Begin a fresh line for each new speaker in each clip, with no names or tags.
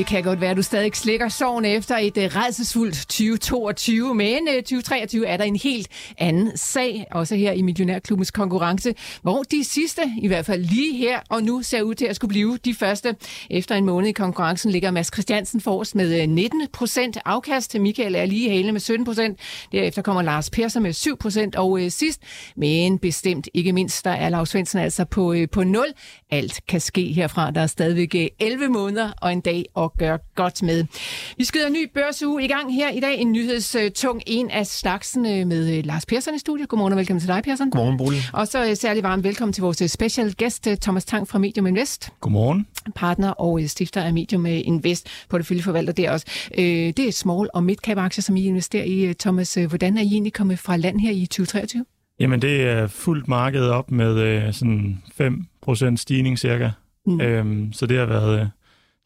Det kan godt være, at du stadig slikker sorgen efter et øh, uh, redselsfuldt 2022, men øh, uh, 2023 er der en helt anden sag, også her i Millionærklubbens konkurrence, hvor de sidste, i hvert fald lige her og nu, ser ud til at skulle blive de første. Efter en måned i konkurrencen ligger Mads Christiansen forrest med øh, 19 procent afkast. Michael er lige hale med 17 procent. Derefter kommer Lars Persson med 7 procent, og uh, sidst, men bestemt ikke mindst, der er Lars Svendsen altså på, uh, på 0. Alt kan ske herfra. Der er stadigvæk 11 måneder og en dag og gøre godt med. Vi skyder en ny børsuge i gang her i dag. En nyhedstung en af slagsen øh, med øh, Lars Persson i studiet. Godmorgen og velkommen til dig, Persson.
Godmorgen, Bolig.
Og så øh, særlig varmt velkommen til vores special gæst, Thomas Tang fra Medium Invest.
Godmorgen.
Partner og stifter af Medium Invest. Porteføljeforvalter der også. Det er small- og midcap aktier, som I investerer i. Thomas, hvordan er I egentlig kommet fra land her i 2023?
Jamen, det er fuldt markedet op med sådan 5% stigning cirka. Mm. Øhm, så det har været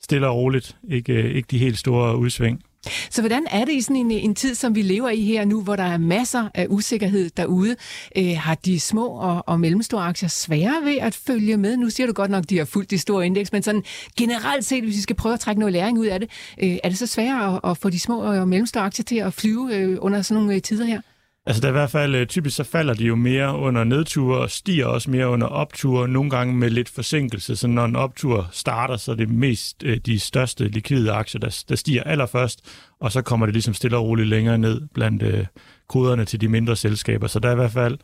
stille og roligt, ikke, øh, ikke de helt store udsving.
Så hvordan er det i sådan en, en tid, som vi lever i her nu, hvor der er masser af usikkerhed derude? Øh, har de små og, og mellemstore aktier svære ved at følge med? Nu siger du godt nok, at de har fulgt de store indeks, men sådan generelt set, hvis vi skal prøve at trække noget læring ud af det, øh, er det så sværere at, at få de små og mellemstore aktier til at flyve øh, under sådan nogle øh, tider her?
Altså der er i hvert fald øh, typisk så falder de jo mere under nedture og stiger også mere under opture, nogle gange med lidt forsinkelse. Så når en optur starter, så er det mest øh, de største likvide aktier, der, der stiger allerførst, og så kommer det ligesom stille og roligt længere ned blandt øh, koderne til de mindre selskaber. Så der er i hvert fald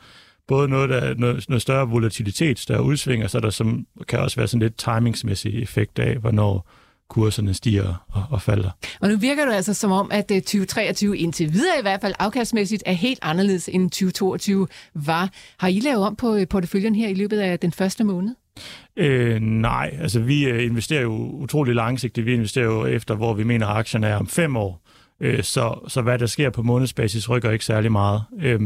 både noget, der, noget, noget større volatilitet, større udsving, og så der som, kan også være sådan lidt timingsmæssig effekt af, hvornår kurserne stiger og, og falder.
Og nu virker det altså som om, at 2023 øh, indtil videre i hvert fald afkastmæssigt er helt anderledes end 2022 var. Har I lavet om på øh, porteføljen her i løbet af den første måned?
Øh, nej, altså vi øh, investerer jo utrolig langsigtet. Vi investerer jo efter, hvor vi mener, at aktierne er om fem år. Øh, så, så hvad der sker på månedsbasis rykker ikke særlig meget. Øh,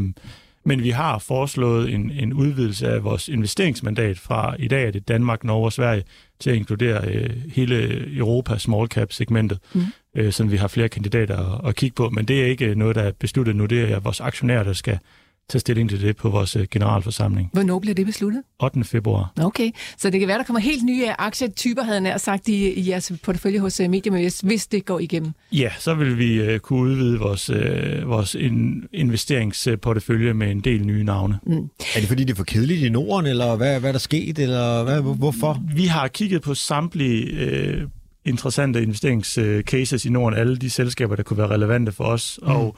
men vi har foreslået en, en udvidelse af vores investeringsmandat fra i dag er det Danmark, Norge og Sverige til at inkludere øh, hele Europa small cap segmentet, mm. øh, så vi har flere kandidater at, at kigge på. Men det er ikke noget, der er besluttet nu. Det er vores aktionærer, der skal tage stilling til det på vores øh, generalforsamling.
Hvornår bliver det besluttet?
8. februar.
Okay, så det kan være, der kommer helt nye aktietyper, havde jeg sagt, i, i jeres portefølje hos uh, Medium hvis det går igennem.
Ja, så vil vi uh, kunne udvide vores, uh, vores in, investeringsportefølje med en del nye navne. Mm.
Er det fordi, det er for kedeligt i Norden, eller hvad, hvad er der sket, eller hvad, hvorfor?
Vi har kigget på samtlige uh, interessante investeringscases i Norden, alle de selskaber, der kunne være relevante for os, mm. og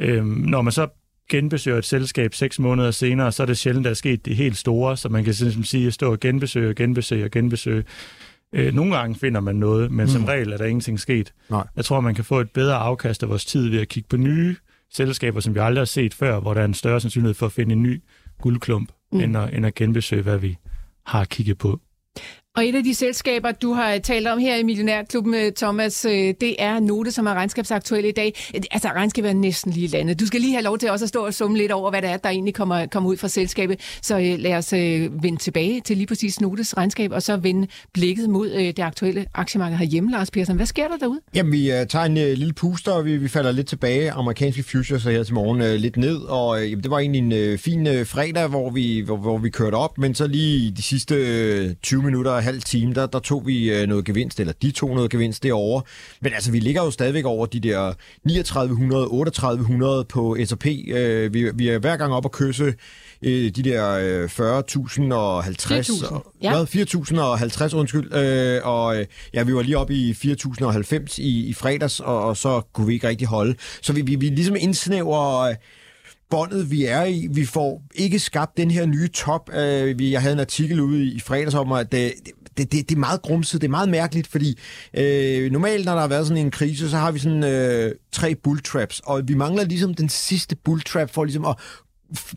Øhm, når man så genbesøger et selskab seks måneder senere, så er det sjældent, der er sket det helt store, så man kan sådan sige, at stå og genbesøge, genbesøge og genbesøge. Øh, nogle gange finder man noget, men mm. som regel er der ingenting sket. Nej. Jeg tror, man kan få et bedre afkast af vores tid ved at kigge på nye selskaber, som vi aldrig har set før, hvor der er en større sandsynlighed for at finde en ny guldklump, mm. end, at, end at genbesøge, hvad vi har kigget på.
Og et af de selskaber, du har talt om her i Millionærklubben, øh, Thomas, øh, det er Note, som er regnskabsaktuel i dag. Altså, regnskabet er næsten lige landet. Du skal lige have lov til også at stå og summe lidt over, hvad det er, der egentlig kommer, kommer ud fra selskabet. Så øh, lad os øh, vende tilbage til lige præcis Notes regnskab, og så vende blikket mod det aktuelle aktiemarked herhjemme, Lars Persson. Hvad sker der derude?
Jamen, vi tager en lille puster, og vi, vi falder lidt tilbage. Amerikanske futures her til morgen lidt ned, og jamen, det var egentlig en fin fredag, hvor vi, hvor, hvor vi kørte op, men så lige de sidste 20 minutter halv time, der, der tog vi øh, noget gevinst, eller de tog noget gevinst derovre. Men altså, vi ligger jo stadigvæk over de der 3900, 3800 på S&P. Øh, vi, vi er hver gang op at kysse øh, de der øh, 40.000 og 50. 4.000, ja. 4.000 og 50, undskyld. Øh, og ja, vi var lige oppe i 4.000 og 90 i, i fredags, og, og så kunne vi ikke rigtig holde. Så vi, vi, vi ligesom indsnæver... Øh, båndet, vi er i. Vi får ikke skabt den her nye top. Øh, jeg havde en artikel ude i fredags om, at øh, det, det, det, det er meget grumset, det er meget mærkeligt, fordi øh, normalt, når der har været sådan en krise, så har vi sådan øh, tre bull traps, og vi mangler ligesom den sidste bull trap for ligesom at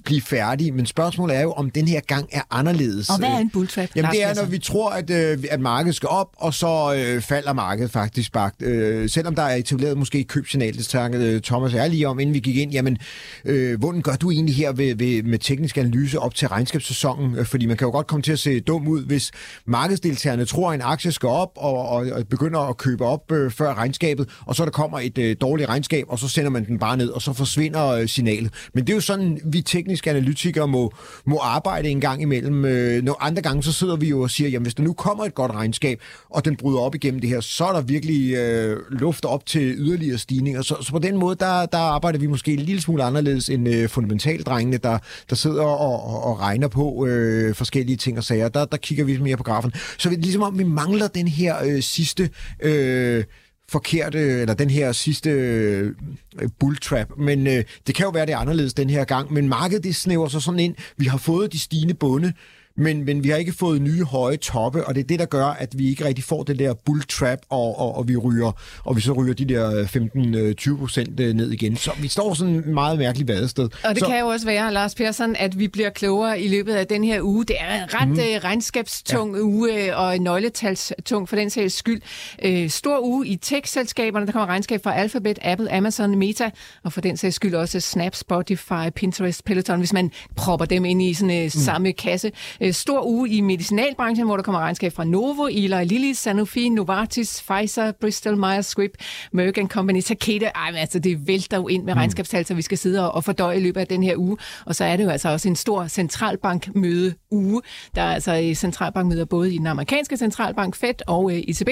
blive færdig, men spørgsmålet er jo, om den her gang er anderledes.
Og hvad er en bulltrap?
Jamen det er, når vi tror, at, øh, at markedet skal op, og så øh, falder markedet faktisk bare. Øh, selvom der er etableret måske et købsignal, det snakkede øh, Thomas jeg lige om, inden vi gik ind, jamen, øh, hvordan gør du egentlig her ved, ved, med teknisk analyse op til regnskabssæsonen? Øh, Fordi man kan jo godt komme til at se dum ud, hvis markedsdeltagerne tror, at en aktie skal op, og, og, og begynder at købe op øh, før regnskabet, og så der kommer et øh, dårligt regnskab, og så sender man den bare ned, og så forsvinder øh, signalet. Men det er jo sådan, vi vi tekniske analytikere må, må arbejde en gang imellem. Øh, nogle andre gange, så sidder vi jo og siger, jamen hvis der nu kommer et godt regnskab, og den bryder op igennem det her, så er der virkelig øh, luft op til yderligere stigninger. Så, så på den måde, der, der arbejder vi måske en lille smule anderledes end øh, fundamentaldrengene, der, der sidder og, og, og regner på øh, forskellige ting og sager. Der, der kigger vi mere på grafen. Så vi, ligesom om vi mangler den her øh, sidste... Øh, forkerte, eller den her sidste øh, bull trap, men øh, det kan jo være, det er anderledes den her gang, men markedet det snæver sig sådan ind, vi har fået de stigende bunde, men, men vi har ikke fået nye høje toppe, og det er det, der gør, at vi ikke rigtig får det der bull trap, og, og, og vi ryger, og vi så ryger de der 15-20 procent ned igen. Så vi står sådan et meget mærkeligt vadested.
Og det
så,
kan jo også være, Lars Persson, at vi bliver klogere i løbet af den her uge. Det er en ret mm. regnskabstung ja. uge, øh, og nøgletalstung for den sags skyld. Uh, stor uge i tech-selskaberne. Der kommer regnskab fra Alphabet, Apple, Amazon, Meta, og for den sags skyld også Snap, Spotify, Pinterest, Peloton, hvis man propper dem ind i sådan uh, mm. samme kasse. Uh, stor uge i medicinalbranchen, hvor der kommer regnskab fra Novo, Eli Lilly, Sanofi, Novartis, Pfizer, Bristol Myers Squibb, Merck Company, Takeda. Ej, men altså, det vælter jo ind med mm. regnskabstal, så vi skal sidde og, og fordøje i løbet af den her uge. Og så er det jo altså også en stor centralbankmøde uge. Der er altså centralbankmøder både i den amerikanske centralbank Fed og uh, ECB.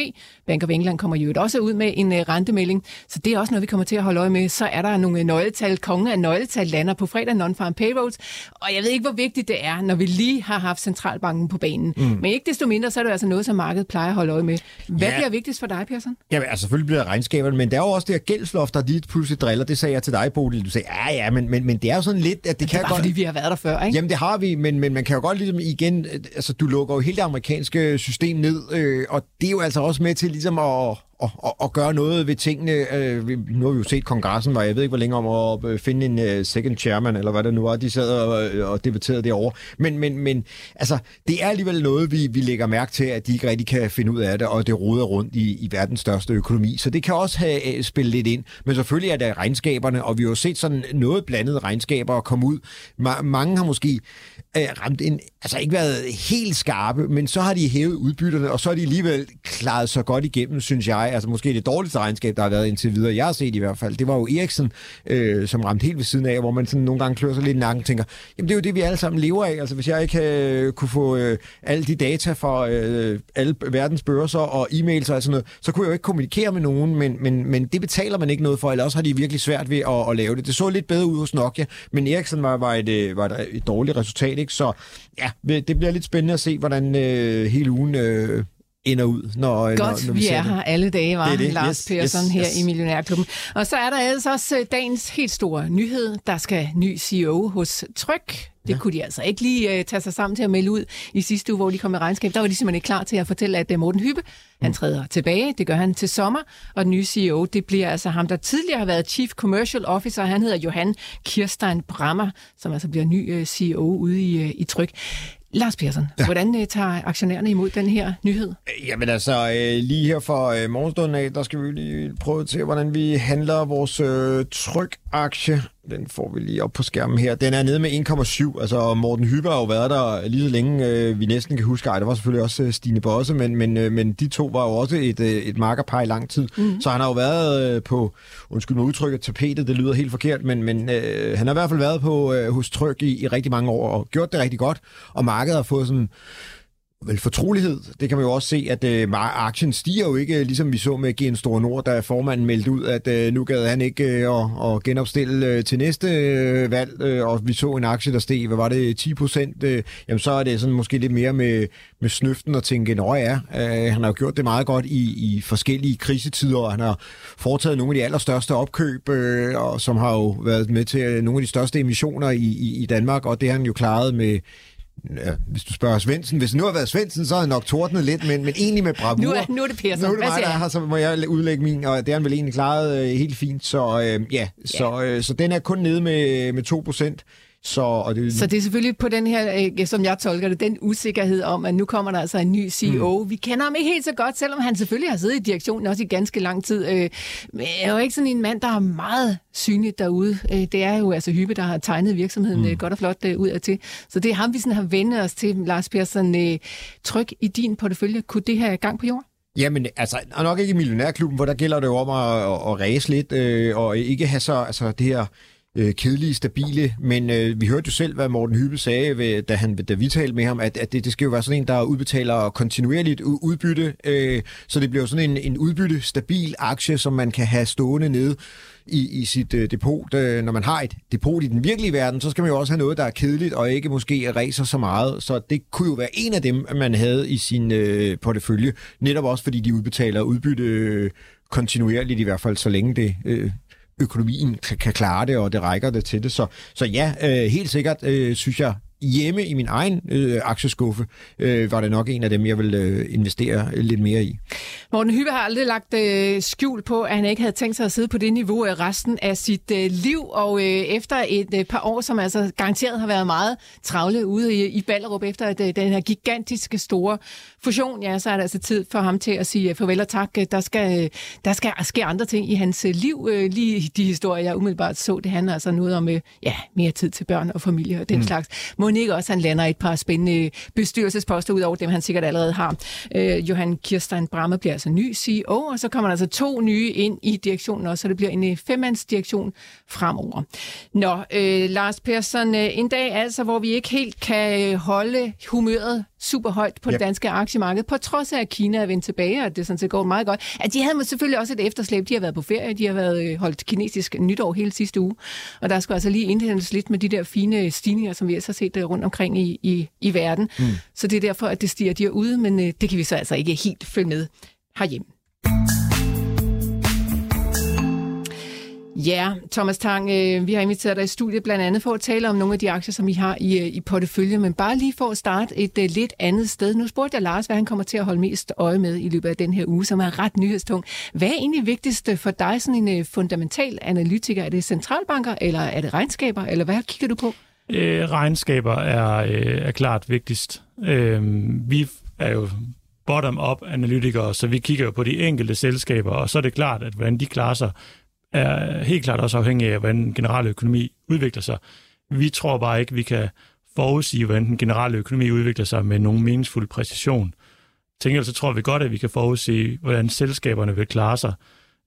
Bank of England kommer jo også ud med en uh, rentemelding, så det er også noget, vi kommer til at holde øje med. Så er der nogle nøgletal, kongen af nøgletal lander på fredag, non-farm payrolls, og jeg ved ikke, hvor vigtigt det er, når vi lige har haft centralbanken på banen. Mm. Men ikke desto mindre, så er det altså noget, som markedet plejer at holde øje med. Hvad
Ja.
bliver vigtigst for dig, Persson?
Jamen, altså, selvfølgelig bliver det regnskaberne, men der er jo også det her gældsloft, der lige pludselig driller. Det sagde jeg til dig, Bodil. Du sagde, ja, ja, men, men, men det er jo sådan lidt, at det kan
Bare
godt...
fordi vi har været der før, ikke?
Jamen, det har vi, men, men man kan jo godt ligesom igen... øh, Altså, du lukker jo hele det amerikanske system ned, øh, og det er jo altså også med til ligesom at, at, at, at gøre noget ved tingene. Øh, nu har vi jo set kongressen, var jeg ved ikke, hvor længe om at øh, finde en uh, second chairman, eller hvad det nu var, de sad og, øh, og debatterede derovre. Men, men, men altså, det er alligevel noget, vi, vi lægger mærke til, at de ikke rigtig kan finde ud af det, og det roder rundt i, i verdens største økonomi. Så det kan også have spillet lidt ind. Men selvfølgelig er det regnskaberne, og vi har jo set sådan noget blandede regnskaber komme ud. Ma- mange har måske øh, ramt en, altså ikke været helt skarpe, men så har de hævet udbytterne, og så har de alligevel klaret sig godt igennem, synes jeg. Altså måske det dårligste regnskab, der har været indtil videre, jeg har set i hvert fald, det var jo Eriksen, øh, som ramte helt ved siden af, hvor man sådan nogle gange klør sig lidt i nakken og tænker, jamen det er jo det, vi alle sammen lever af. Altså hvis jeg ikke øh, kunne få øh, alle de data fra øh, alle verdens børser og e-mails og sådan noget, så kunne jeg jo ikke kommunikere med nogen, men, men, men det betaler man ikke noget for, eller også har de virkelig svært ved at, at lave det. Det så lidt bedre ud hos Nokia, men Eriksen var, var, et, øh, var et, et dårligt resultat, ikke? Så ja, det bliver lidt spændende at se, hvordan øh, hele ugen øh, ender ud, når,
Godt,
når, når vi,
vi er her alle dage, var
Det det.
Lars
Yes,
Persson
yes,
her
yes.
i Millionærklubben. Og så er der altså også øh, dagens helt store nyhed. Der skal ny CEO hos Tryk. Det ja. kunne de altså ikke lige uh, tage sig sammen til at melde ud i sidste uge, hvor de kom med regnskab. Der var de simpelthen ikke klar til at fortælle, at Morten Hyppe, han træder tilbage. Det gør han til sommer. Og den nye CEO, det bliver altså ham, der tidligere har været Chief Commercial Officer. Han hedder Johan Kirstein Brammer, som altså bliver ny uh, CEO ude i, uh, i Tryk. Lars Persson, ja. hvordan uh, tager aktionærerne imod den her nyhed?
Jamen altså, øh, lige her for øh, morgenstunden af, der skal vi lige prøve at se, hvordan vi handler vores øh, tryk-aktie. Den får vi lige op på skærmen her. Den er nede med 1,7. Altså, Morten Hyber har jo været der lige så længe, øh, vi næsten kan huske. Ej, der var selvfølgelig også øh, Stine Bosse, men, men, øh, men de to var jo også et, øh, et markerpar i lang tid. Mm. Så han har jo været øh, på, undskyld mig udtrykket, tapetet, det lyder helt forkert, men, men øh, han har i hvert fald været på øh, hos Tryk i, i rigtig mange år og gjort det rigtig godt. Og markedet har fået sådan vel fortrolighed. Det kan man jo også se, at øh, aktien stiger jo ikke, øh, ligesom vi så med GN Store Nord, da formanden meldte ud, at øh, nu gad han ikke øh, at, at genopstille øh, til næste øh, valg, øh, og vi så en aktie, der steg, hvad var det, 10 procent, øh, jamen så er det sådan måske lidt mere med, med snøften og tænke, nå ja, øh, han har jo gjort det meget godt i, i forskellige krisetider, og han har foretaget nogle af de allerstørste opkøb, øh, og som har jo været med til øh, nogle af de største emissioner i, i, i Danmark, og det har han jo klaret med Ja, hvis du spørger Svendsen, hvis det nu har været Svendsen, så har jeg nok tordnet lidt, men, men egentlig med bravur.
Nu er, nu er det Persson.
Nu er det mig, der har, så må jeg udlægge min, og det har han vel egentlig klaret øh, helt fint. Så øh, ja, så, øh, så den er kun nede med, med 2%. Så, og det,
Så det er selvfølgelig på den her, øh, som jeg tolker det, den usikkerhed om, at nu kommer der altså en ny CEO. Mm. Vi kender ham ikke helt så godt, selvom han selvfølgelig har siddet i direktionen også i ganske lang tid. Øh, Men er jo ikke sådan en mand, der er meget synligt derude. Øh, Det er jo altså Hyppe, der har tegnet virksomheden mm. godt og flot øh, ud af til. Så det er ham, vi sådan har vendt os til, Lars Persson. øh, Tryk i din portefølje. Kunne det have gang på jord?
Jamen, altså, og nok ikke i millionærklubben, hvor der gælder det jo om at, at, at ræse lidt, øh, og ikke have så, altså, det her øh, kedelige, stabile, men øh, vi hørte jo selv, hvad Morten Hyppe sagde, ved, da, han, da vi talte med ham, at, at det, det skal jo være sådan en, der udbetaler kontinuerligt udbytte, øh, så det bliver jo sådan en, en udbytte stabil aktie, som man kan have stående nede i, i sit øh, depot. Øh, når man har et depot i den virkelige verden, så skal man jo også have noget, der er kedeligt, og ikke måske ræser så meget. Så det kunne jo være en af dem, man havde i sin øh, portefølje, netop også fordi de udbetaler udbytte øh, kontinuerligt, i hvert fald så længe det... Øh, økonomien kan, kan klare det, og det rækker det til det. Så, så ja, øh, helt sikkert øh, synes jeg, hjemme i min egen øh, aktieskuffe, øh, var det nok en af dem, jeg vil øh, investere lidt mere i.
Morten Hyppe har aldrig lagt øh, skjul på, at han ikke havde tænkt sig at sidde på det niveau øh, resten af sit øh, liv, og øh, efter et øh, par år, som altså garanteret har været meget travle ude i, i Ballerup efter at, øh, den her gigantiske store fusion, ja, så er det altså tid for ham til at sige øh, farvel og tak. Der skal, øh, der skal ske andre ting i hans øh, liv. Øh, lige de historier, jeg umiddelbart så, det handler altså noget om øh, ja, mere tid til børn og familie og den mm. slags. Må ikke også, han lander et par spændende bestyrelsesposter ud over dem, han sikkert allerede har. Øh, Johan Kirstein Bramme bliver altså ny CEO, og så kommer der altså to nye ind i direktionen også, så det bliver en øh, femmandsdirektion fremover. Nå, øh, Lars Persson, øh, en dag altså, hvor vi ikke helt kan øh, holde humøret super højt på yep. det danske aktiemarked, på trods af, at Kina er vendt tilbage, og det sådan set går meget godt. At de havde selvfølgelig også et efterslæb. De har været på ferie, de har været holdt kinesisk nytår hele sidste uge, og der skulle altså lige indhentes lidt med de der fine stigninger, som vi ellers har set øh, rundt omkring i, i, i verden. Mm. Så det er derfor, at det stiger derude, men øh, det kan vi så altså ikke helt følge med herhjemme. Ja, Thomas Tang, øh, vi har inviteret dig i studiet blandt andet for at tale om nogle af de aktier, som I har i, øh, i porteføljen, men bare lige for at starte et lidt andet sted. Nu spurgte jeg Lars, hvad han kommer til at holde mest øje med i løbet af den her uge, som er ret nyhedstung. Hvad er egentlig vigtigst for dig, sådan en fundamental analytiker? Er det centralbanker, eller er det regnskaber, eller hvad kigger du på?
Øh, regnskaber er, øh, er klart vigtigst. Øh, vi er jo bottom-up analytikere, så vi kigger jo på de enkelte selskaber, og så er det klart, at hvordan de klarer sig, er helt klart også afhængig af, hvordan den generelle økonomi udvikler sig. Vi tror bare ikke, vi kan forudsige, hvordan den generelle økonomi udvikler sig med nogen meningsfuld præcision. Tænker så tror vi godt, at vi kan forudsige, hvordan selskaberne vil klare sig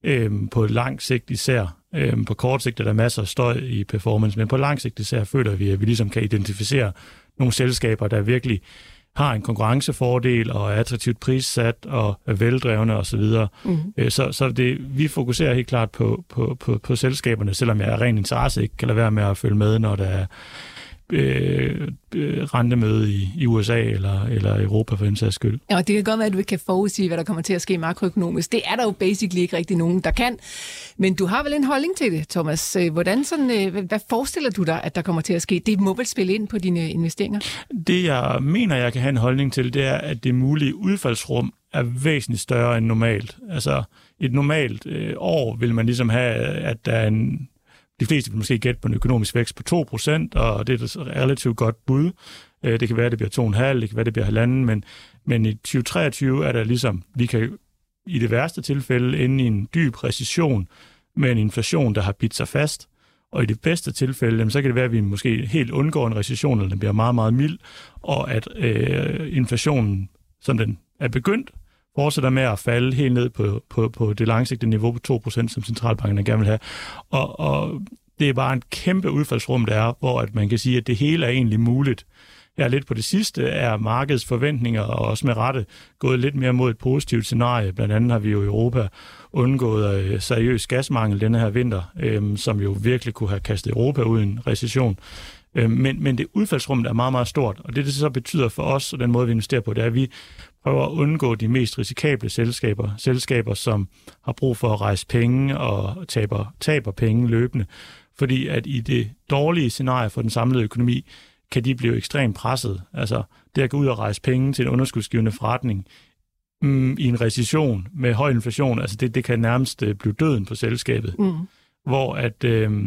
øhm, på lang sigt især. Øhm, på kort sigt er der masser af støj i performance, men på lang sigt især føler vi, at vi ligesom kan identificere nogle selskaber, der virkelig har en konkurrencefordel og er attraktivt prissat og er veldrevne osv. Mm. Så, så det, vi fokuserer helt klart på, på, på, på selskaberne, selvom jeg er ren interesse ikke kan lade være med at følge med, når der er øh, øh, rentemøde i, i USA eller, eller Europa for den sags skyld.
Ja, og det kan godt være, at du ikke kan forudsige, hvad der kommer til at ske makroøkonomisk. Det er der jo basically ikke rigtig nogen, der kan. Men du har vel en holdning til det, Thomas. Hvordan sådan, hvad forestiller du dig, at der kommer til at ske? Det må vel spille ind på dine investeringer?
Det, jeg mener, jeg kan have en holdning til, det er, at det mulige udfaldsrum er væsentligt større end normalt. Altså, et normalt øh, år vil man ligesom have, at der er en de fleste vil måske gætte på en økonomisk vækst på 2%, og det er et relativt godt bud. Øh, det kan være, at det bliver 2,5, det kan være, at det bliver 1,5, men, men i 2023 er der ligesom, vi kan i det værste tilfælde ende i en dyb recession med en inflation, der har bidt sig fast. Og i det bedste tilfælde, så kan det være, at vi måske helt undgår en recession, eller den bliver meget, meget mild, og at øh, inflationen, som den er begyndt, fortsætter med at falde helt ned på, på, på det langsigtede niveau på 2%, som centralbanken gerne vil have. Og, og det er bare en kæmpe udfaldsrum, der er, hvor at man kan sige, at det hele er egentlig muligt. Ja, lidt på det sidste er markedets forventninger og også med rette gået lidt mere mod et positivt scenarie. Blandt andet har vi jo i Europa undgået øh, seriøs gasmangel denne her vinter, øhm, som jo virkelig kunne have kastet Europa ud i en recession. Øhm, men, men det udfaldsrum er meget, meget stort, og det, det så betyder for os, og den måde, vi investerer på, det er, at vi prøver at undgå de mest risikable selskaber. Selskaber, som har brug for at rejse penge og taber, taber penge løbende. Fordi at i det dårlige scenarie for den samlede økonomi, kan de blive ekstremt presset. Altså det at gå ud og rejse penge til en underskudsgivende forretning mm, i en recession med høj inflation, altså det, det kan nærmest øh, blive døden på selskabet. Mm. Hvor at, øh,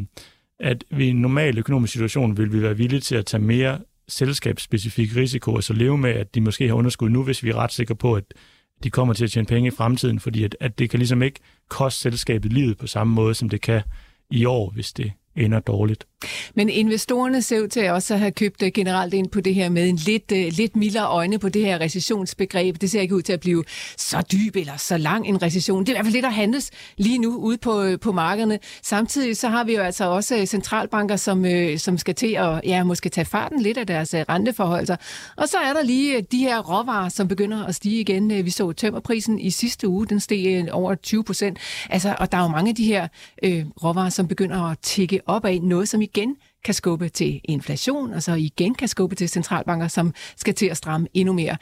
at ved en normal økonomisk situation vil vi være villige til at tage mere selskabsspecifik risiko, altså leve med, at de måske har underskud nu, hvis vi er ret sikre på, at de kommer til at tjene penge i fremtiden, fordi at, at det kan ligesom ikke koste selskabet livet på samme måde, som det kan i år, hvis det ender dårligt.
Men investorerne ser ud til også have købt øh, generelt ind på det her med en lidt, øh, lidt mildere øjne på det her recessionsbegreb. Det ser ikke ud til at blive så dyb eller så lang en recession. Det er i hvert fald det, der handles lige nu ude på, øh, på markederne. Samtidig så har vi jo altså også centralbanker, som, som skal til at ja, måske tage farten lidt af deres renteforhold. renteforholdelser. Og så er der lige de her råvarer, som begynder at stige igen. Vi så tømmerprisen i sidste uge, den steg over 20 procent. Altså, og der er jo mange af de her øh, råvarer, som begynder at tikke op af noget, som igen kan skubbe til inflation, og så igen kan skubbe til centralbanker, som skal til at stramme endnu mere.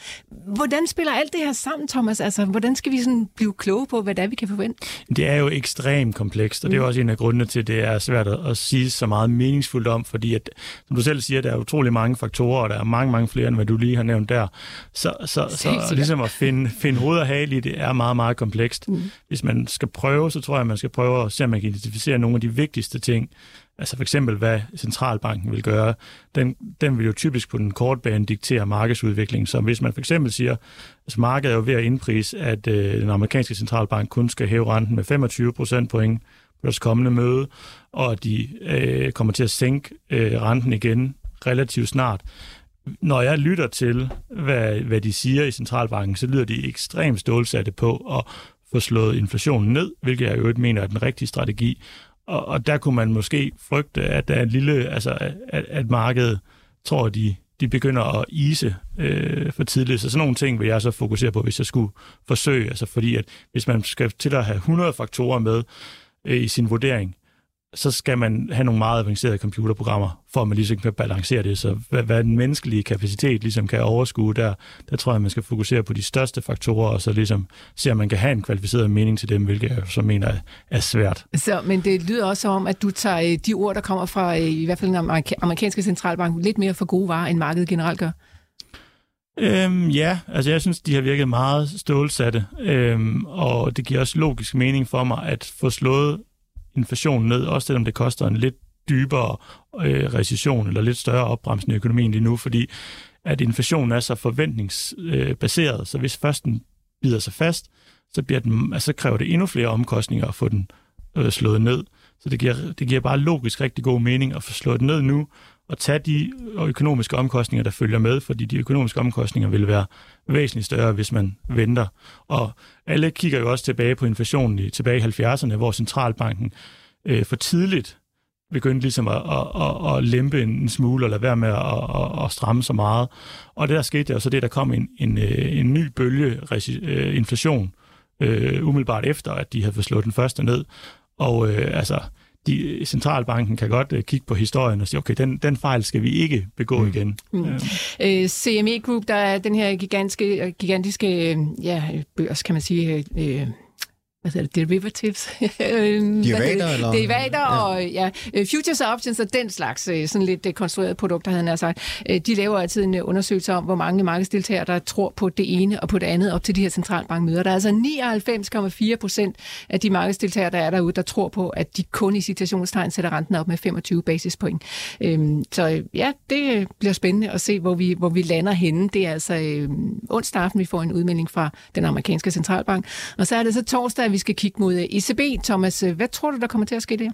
Hvordan spiller alt det her sammen, Thomas? Altså, hvordan skal vi sådan blive kloge på, hvad det er, vi kan forvente?
Det er jo ekstremt komplekst, og det er mm. også en af grundene til, at det er svært at sige så meget meningsfuldt om, fordi at, som du selv siger, der er utrolig mange faktorer, og der er mange, mange flere, end hvad du lige har nævnt der. Så, så, så, så ligesom at finde, finde hoved og hale i det er meget, meget komplekst. Mm. Hvis man skal prøve, så tror jeg, at man skal prøve at se, om man kan identificere nogle af de vigtigste ting, Altså for eksempel, hvad centralbanken vil gøre, den, den vil jo typisk på den korte bane diktere markedsudviklingen. Så hvis man for eksempel siger, at altså markedet er jo ved at indprise, at øh, den amerikanske centralbank kun skal hæve renten med 25 procentpoint på deres kommende møde, og at de øh, kommer til at sænke øh, renten igen relativt snart. Når jeg lytter til, hvad, hvad de siger i centralbanken, så lyder de ekstremt stålsatte på at få slået inflationen ned, hvilket jeg jo ikke mener er den rigtige strategi. Og, og der kunne man måske frygte, at der er en lille, altså at, at markedet tror, de, de begynder at ise øh, for tidligt. Så sådan nogle ting vil jeg så fokusere på, hvis jeg skulle forsøge. Altså fordi, at hvis man skal til at have 100 faktorer med øh, i sin vurdering, så skal man have nogle meget avancerede computerprogrammer, for at man ligesom kan balancere det. Så hvad, hvad den menneskelige kapacitet ligesom kan overskue, der, der tror jeg, man skal fokusere på de største faktorer, og så ligesom se, om man kan have en kvalificeret mening til dem, hvilket jeg så mener er svært.
Så, men det lyder også om, at du tager øh, de ord, der kommer fra øh, i hvert fald den amerikanske centralbank, lidt mere for gode varer, end markedet generelt gør.
Øhm, ja, altså jeg synes, de har virket meget stålsatte, øhm, og det giver også logisk mening for mig at få slået inflationen ned, også selvom det koster en lidt dybere øh, recession eller lidt større opbremsning i økonomien lige nu, fordi at inflationen er så forventningsbaseret, så hvis først den bider sig fast, så, bliver den, altså, kræver det endnu flere omkostninger at få den øh, slået ned. Så det giver, det giver bare logisk rigtig god mening at få slået den ned nu, at tage de økonomiske omkostninger, der følger med, fordi de økonomiske omkostninger vil være væsentligt større, hvis man venter. Og alle kigger jo også tilbage på inflationen i, tilbage i 70'erne, hvor centralbanken øh, for tidligt begyndte ligesom at, at, at, at lempe en smule og lade være med at, at, at stramme så meget. Og det der skete og så det, der kom en, en, øh, en ny bølge øh, inflation øh, umiddelbart efter, at de havde fået slået den første ned. Og øh, altså, de, centralbanken kan godt uh, kigge på historien og sige, okay, den, den fejl skal vi ikke begå mm. igen. Mm.
Uh, øh, CME Group, der er den her gigantiske, gigantiske ja, børs, kan man sige, uh, hvad hedder det, derivatives.
Derivater, eller?
Derivater ja. og ja, øh, futures options og den slags øh, sådan lidt øh, konstruerede produkter, havde han sagt. De laver altid en undersøgelse om, hvor mange markedsdeltagere, der tror på det ene og på det andet op til de her centralbankmøder. Der er altså 99,4 procent af de markedsdeltagere, der er derude, der tror på, at de kun i citationstegn sætter renten op med 25 basispoint. Øhm, så ja, det bliver spændende at se, hvor vi, hvor vi lander henne. Det er altså onsdag aften, vi får en udmelding fra den amerikanske centralbank. Og så er det så torsdag, at vi skal kigge mod ECB. Thomas, hvad tror du, der kommer til at ske der?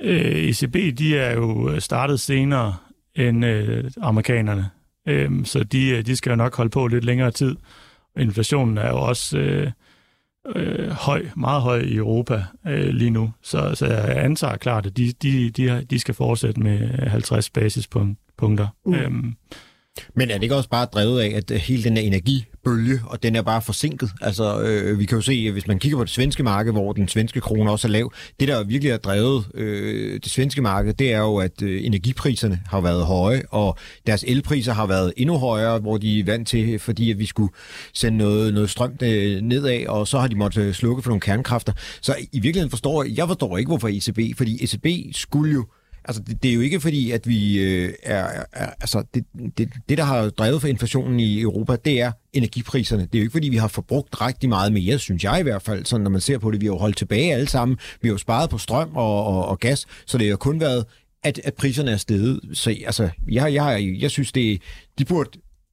Øh, ECB, de er jo startet senere end øh, amerikanerne, øh, så de, de skal jo nok holde på lidt længere tid. Inflationen er jo også øh, øh, høj, meget høj i Europa øh, lige nu, så, så jeg antager klart, at de, de, de, de skal fortsætte med 50 basispunkter. Mm. Øhm,
men er det ikke også bare drevet af, at øh, hele den her energibølge, og den er bare forsinket? Altså, øh, vi kan jo se, hvis man kigger på det svenske marked, hvor den svenske krone også er lav, det der virkelig har drevet øh, det svenske marked, det er jo, at øh, energipriserne har været høje, og deres elpriser har været endnu højere, hvor de er vant til, fordi at vi skulle sende noget, noget strøm øh, nedad, og så har de måttet øh, slukke for nogle kernkræfter. Så i virkeligheden forstår jeg, jeg forstår ikke, hvorfor ECB, fordi ECB skulle jo Altså, det, det er jo ikke fordi, at vi øh, er, er... Altså, det, det, det, der har drevet for inflationen i Europa, det er energipriserne. Det er jo ikke fordi, vi har forbrugt rigtig meget mere, synes jeg i hvert fald, sådan når man ser på det. Vi har jo holdt tilbage alle sammen. Vi har jo sparet på strøm og, og, og gas, så det har jo kun været at, at priserne er steget. Så altså, jeg, jeg, jeg synes, det, de burde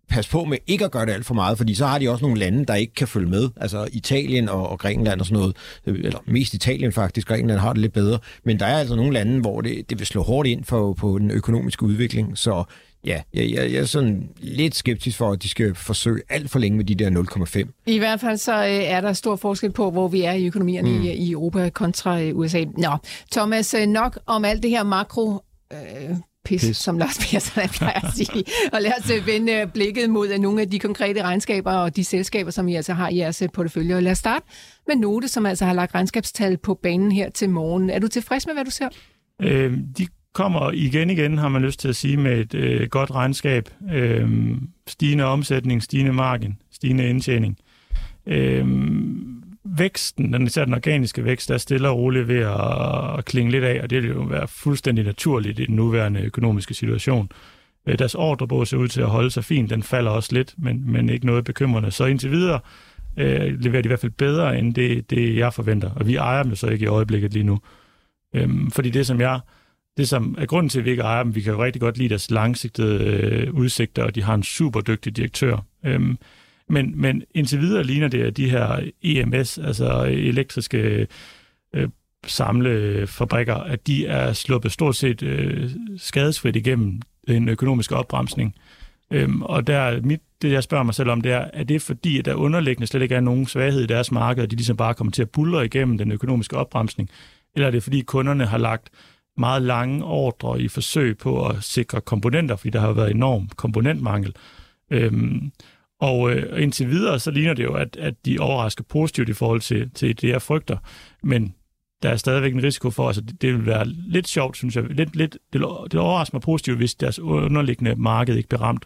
passe på med ikke at gøre det alt for meget, fordi så har de også nogle lande, der ikke kan følge med. Altså Italien og, og Grækenland og sådan noget. Eller mest Italien faktisk. Grækenland har det lidt bedre. Men der er altså nogle lande, hvor det, det vil slå hårdt ind for, på den økonomiske udvikling. Så ja, jeg, jeg, jeg er sådan lidt skeptisk for, at de skal forsøge alt for længe med de der 0,5.
I hvert fald så øh, er der stor forskel på, hvor vi er i økonomierne mm. i, i Europa kontra øh, USA. Nå, Thomas, øh, nok om alt det her makro... Øh, pis, pis, som Lars Persson plejer at sige. og lad os øh, vende øh, blikket mod øh, nogle af de konkrete regnskaber og de selskaber, som I altså har i jeres portefølje. Og lad os starte med Note, som altså har lagt regnskabstal på banen her til morgen. Er du tilfreds med, hvad du ser?
Øh, de kommer igen igen, har man lyst til at sige, med et øh, godt regnskab. Øh, stigende omsætning, stigende margin, stigende indtjening. Øh, væksten, den, især den organiske vækst, er stille og roligt ved at, at klinge lidt af, og det vil jo være fuldstændig naturligt i den nuværende økonomiske situation. Øh, deres ordrebog ser ud til at holde sig fint, den falder også lidt, men, men ikke noget bekymrende. Så indtil videre øh, leverer de i hvert fald bedre end det, det, jeg forventer, og vi ejer dem så ikke i øjeblikket lige nu. Øhm, fordi det, som jeg det som er grunden til, at vi ikke ejer dem, vi kan jo rigtig godt lide deres langsigtede øh, udsigter, og de har en super dygtig direktør. Øhm, men, men indtil videre ligner det, at de her EMS, altså elektriske øh, samlefabrikker, at de er sluppet stort set øh, skadesfrit igennem en økonomisk opbremsning. Øhm, og der, mit, det jeg spørger mig selv om, det er, er det fordi, at der underliggende slet ikke er nogen svaghed i deres marked, og de ligesom bare kommer til at bulle igennem den økonomiske opbremsning? Eller er det fordi, kunderne har lagt meget lange ordre i forsøg på at sikre komponenter, fordi der har været enorm komponentmangel? Øhm, og øh, indtil videre, så ligner det jo, at, at de overrasker positivt i forhold til, til det, jeg frygter. Men der er stadigvæk en risiko for, altså det, det vil være lidt sjovt, synes jeg. Lidt, lidt, det, det overrasker mig positivt, hvis deres underliggende marked ikke bliver ramt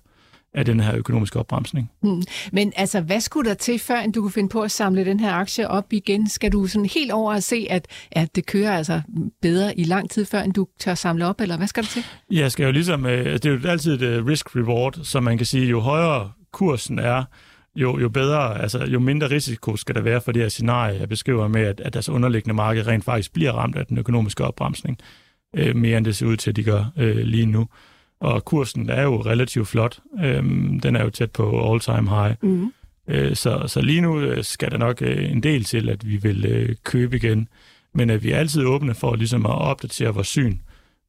af den her økonomiske opbremsning.
Hmm. Men altså, hvad skulle der til, før du kunne finde på at samle den her aktie op igen? Skal du sådan helt over at se, at, at det kører altså bedre i lang tid, før du tør samle op, eller hvad skal der til?
Ja, skal jo ligesom, øh, det er jo altid et øh, risk-reward, så man kan sige, jo højere kursen er, jo, jo bedre, altså jo mindre risiko skal der være for det her scenarie, jeg beskriver med, at, at deres underliggende marked rent faktisk bliver ramt af den økonomiske opbremsning, øh, mere end det ser ud til, at de gør øh, lige nu. Og kursen er jo relativt flot. Øh, den er jo tæt på all-time high. Mm. Øh, så, så lige nu øh, skal der nok øh, en del til, at vi vil øh, købe igen. Men at vi er altid åbne for ligesom at opdatere vores syn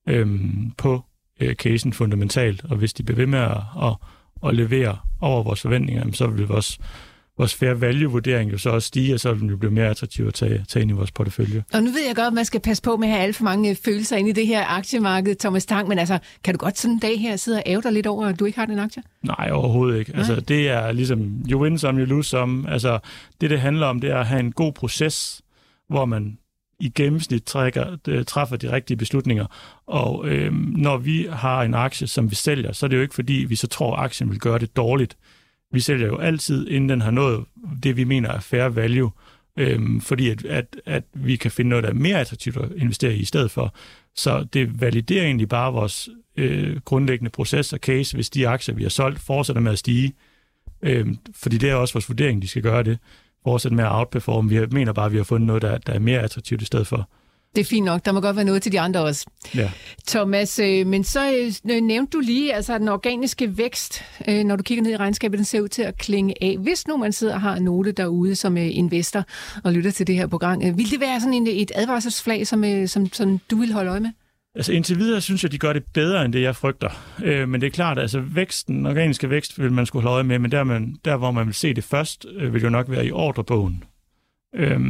øh, på øh, casen fundamentalt. Og hvis de bliver ved med at, at at levere over vores forventninger, så vil vores, vores fair value-vurdering jo så også stige, og så vil den jo blive mere attraktiv at tage, tage ind i vores portefølje.
Og nu ved jeg godt, at man skal passe på med at have alt for mange følelser ind i det her aktiemarked, Thomas Tang, men altså, kan du godt sådan en dag her sidde og æve dig lidt over, at du ikke har den aktie?
Nej, overhovedet ikke. Altså, Nej. Altså, det er ligesom, you win some, you lose some. Altså, det, det handler om, det er at have en god proces, hvor man i gennemsnit trækker, øh, træffer de rigtige beslutninger. Og øh, når vi har en aktie, som vi sælger, så er det jo ikke fordi, vi så tror, at aktien vil gøre det dårligt. Vi sælger jo altid, inden den har nået det, vi mener er fair value, øh, fordi at, at, at vi kan finde noget, der er mere attraktivt at investere i i stedet for. Så det validerer egentlig bare vores øh, grundlæggende proces og case, hvis de aktier, vi har solgt, fortsætter med at stige. Øh, fordi det er også vores vurdering, de skal gøre det fortsætte med at outperforme. Vi mener bare, at vi har fundet noget, der, der er mere attraktivt i stedet for.
Det er fint nok. Der må godt være noget til de andre også.
Ja.
Thomas, øh, men så øh, nævnte du lige, altså den organiske vækst, øh, når du kigger ned i regnskabet, den ser ud til at klinge af. Hvis nu man sidder og har en note derude som investor og lytter til det her program, vil det være sådan en, et advarselsflag, som, som, som du vil holde øje med?
Altså indtil videre synes jeg, de gør det bedre, end det jeg frygter. Øh, men det er klart, at altså væksten, organiske vækst, vil man skulle holde øje med, men der, man, der hvor man vil se det først, øh, vil jo nok være i ordrebogen. Øh,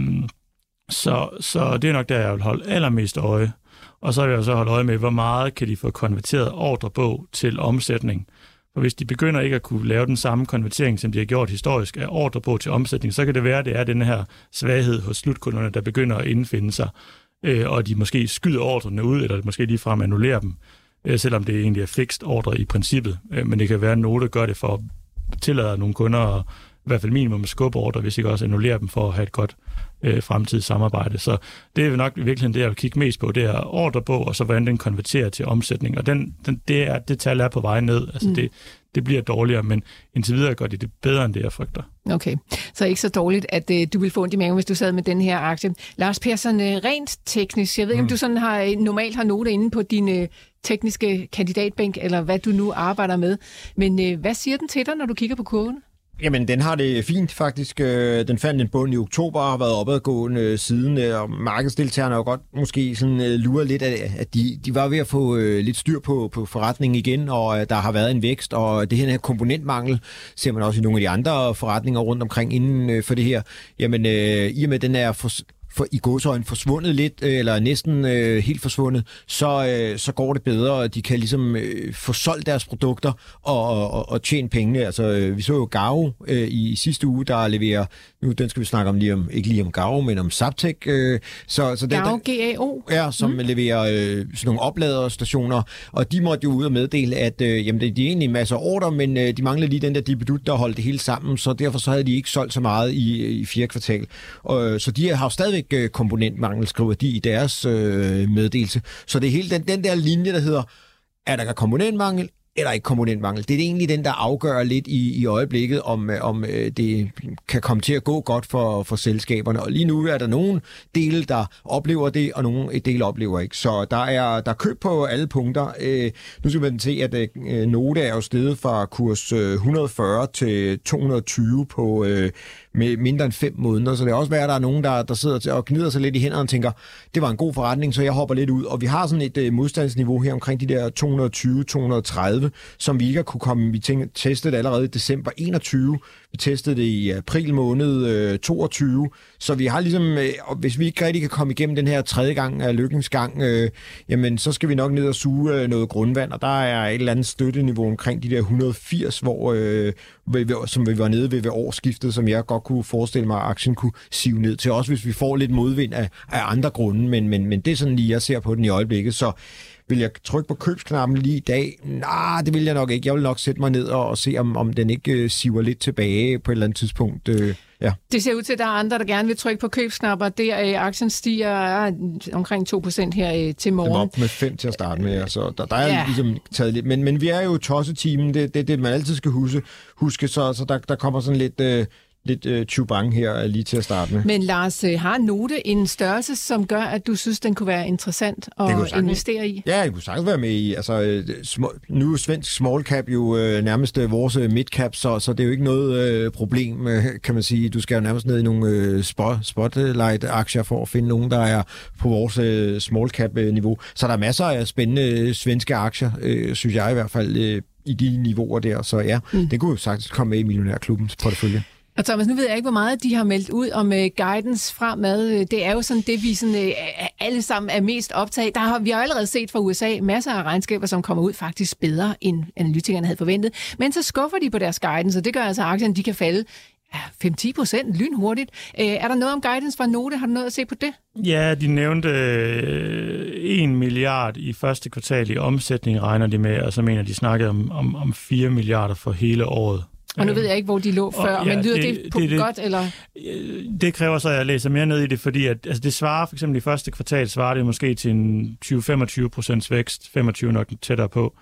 så, så det er nok der, jeg vil holde allermest øje. Og så vil jeg så holde øje med, hvor meget kan de få konverteret ordrebog til omsætning. For hvis de begynder ikke at kunne lave den samme konvertering, som de har gjort historisk af ordrebog til omsætning, så kan det være, at det er den her svaghed hos slutkunderne, der begynder at indfinde sig øh, og de måske skyder ordrene ud, eller måske ligefrem annullerer dem, øh, selvom det egentlig er fikst ordre i princippet. Øh, men det kan være, at Note gør det for at tillade nogle kunder at hvert fald minimum skubordre, hvis ikke også annullere dem for at have et godt øh, fremtidigt samarbejde. Så det er nok i virkeligheden det, jeg vil kigge mest på, det er ordrebog, og så hvordan den konverterer til omsætning. Og den, den, det, er, det tal er på vej ned. Altså mm. det, det bliver dårligere, men indtil videre gør de det bedre, end det, jeg frygter.
Okay, så ikke så dårligt, at uh, du vil få ondt i maven, hvis du sad med den her aktie. Lars Persson, uh, rent teknisk, jeg ved ikke, mm. om du sådan har, normalt har noter inde på din uh, tekniske kandidatbænk, eller hvad du nu arbejder med, men uh, hvad siger den til dig, når du kigger på kurven?
Jamen, den har det fint faktisk. Øh, den fandt en bund i oktober og har været opadgående siden, øh, og markedsdeltagerne har jo godt måske sådan øh, lurer lidt at de, de var ved at få lidt styr på, på forretningen igen, og der har været en vækst, og det her komponentmangel ser man også i nogle af de andre forretninger rundt omkring inden for det her. Jamen, i og med, at den er for, for i godsøjne forsvundet lidt, øh, eller næsten øh, helt forsvundet, så, øh, så går det bedre, og de kan ligesom øh, få solgt deres produkter og, og, og tjene pengene. Altså, øh, vi så jo Gao øh, i sidste uge, der leverer, nu den skal vi snakke om lige om, ikke lige om Gao, men om Zaptec. Øh,
så, så Gao, G-A-O?
Ja, som mm. leverer øh, sådan nogle opladerstationer, og de måtte jo ud og meddele, at øh, jamen, det, de er egentlig en masse ordre, men øh, de mangler lige den der dibedut, der holdt det hele sammen, så derfor så havde de ikke solgt så meget i, i fjerde kvartal. Og, øh, så de har jo stadigvæk stadigvæk øh, komponentmangel, skriver de i deres øh, meddelelse. Så det er hele den, den der linje, der hedder, er der komponentmangel, eller ikke komponentmangel. Det er egentlig den, der afgør lidt i, i øjeblikket, om, øh, om øh, det kan komme til at gå godt for, for selskaberne. Og lige nu er der nogle dele, der oplever det, og nogle dele oplever ikke. Så der er, der er køb på alle punkter. Øh, nu skal man se, at øh, Note er jo steget fra kurs øh, 140 til 220 på, øh, med mindre end fem måneder. Så det er også være, at der er nogen, der, der sidder til og gnider sig lidt i hænderne og tænker, det var en god forretning, så jeg hopper lidt ud. Og vi har sådan et øh, modstandsniveau her omkring de der 220-230, som vi ikke har kunne komme. Vi tænkte, testet allerede i december 21, vi testede det i april måned øh, 22, så vi har ligesom, øh, hvis vi ikke rigtig kan komme igennem den her tredje gang af lykkens gang, øh, jamen så skal vi nok ned og suge øh, noget grundvand, og der er et eller andet støtteniveau omkring de der 180, hvor, øh, som vi var nede ved ved årsskiftet, som jeg godt kunne forestille mig, at aktien kunne sive ned til, også hvis vi får lidt modvind af, af andre grunde, men, men, men det er sådan lige, jeg ser på den i øjeblikket, så vil jeg trykke på købsknappen lige i dag? Nej, det vil jeg nok ikke. Jeg vil nok sætte mig ned og, og se, om, om den ikke øh, siver lidt tilbage på et eller andet tidspunkt. Øh, ja.
Det ser ud til, at der er andre, der gerne vil trykke på købsknapper. Der øh, aktien stiger øh, omkring 2% her øh, til morgen. Det
var op med 5 til at starte med, så der, der er ja. ligesom taget lidt. Men, men vi er jo tosset-teamen, det er det, det, man altid skal huske, huske så, så der, der kommer sådan lidt... Øh, lidt øh, chubang her lige til at starte med.
Men Lars, øh, har Note en størrelse, som gør, at du synes, den kunne være interessant at sagtens, investere i?
Ja, det kunne sagtens være med i. Altså, øh, nu er svensk small cap jo øh, nærmest øh, vores øh, mid cap, så, så det er jo ikke noget øh, problem, øh, kan man sige. Du skal jo nærmest ned i nogle øh, spot, spotlight-aktier for at finde nogen, der er på vores øh, small cap-niveau. Så der er masser af spændende øh, svenske aktier, øh, synes jeg i hvert fald, øh, i de niveauer der. Så ja, mm. det kunne jo sagtens komme med i millionærklubbens portefølje.
Og Thomas, nu ved jeg ikke, hvor meget de har meldt ud om uh, guidance fremad. Øh, det er jo sådan det, vi sådan, uh, alle sammen er mest optaget. Der har, vi har allerede set fra USA masser af regnskaber, som kommer ud faktisk bedre, end analytikerne havde forventet. Men så skuffer de på deres guidance, og det gør altså, at aktierne de kan falde 5-10 procent lynhurtigt. Uh, er der noget om guidance fra Note? Har du noget at se på det?
Ja, de nævnte øh, 1 milliard i første kvartal i omsætning, regner de med, og så mener de snakkede om, om, om 4 milliarder for hele året.
Og nu ved jeg ikke, hvor de lå før, og, ja, men lyder det, det, på det, godt, eller?
Det kræver så, at jeg læser mere ned i det, fordi at, altså det svarer for eksempel i første kvartal, svarer det måske til en 20-25 procents vækst, 25 nok tættere på.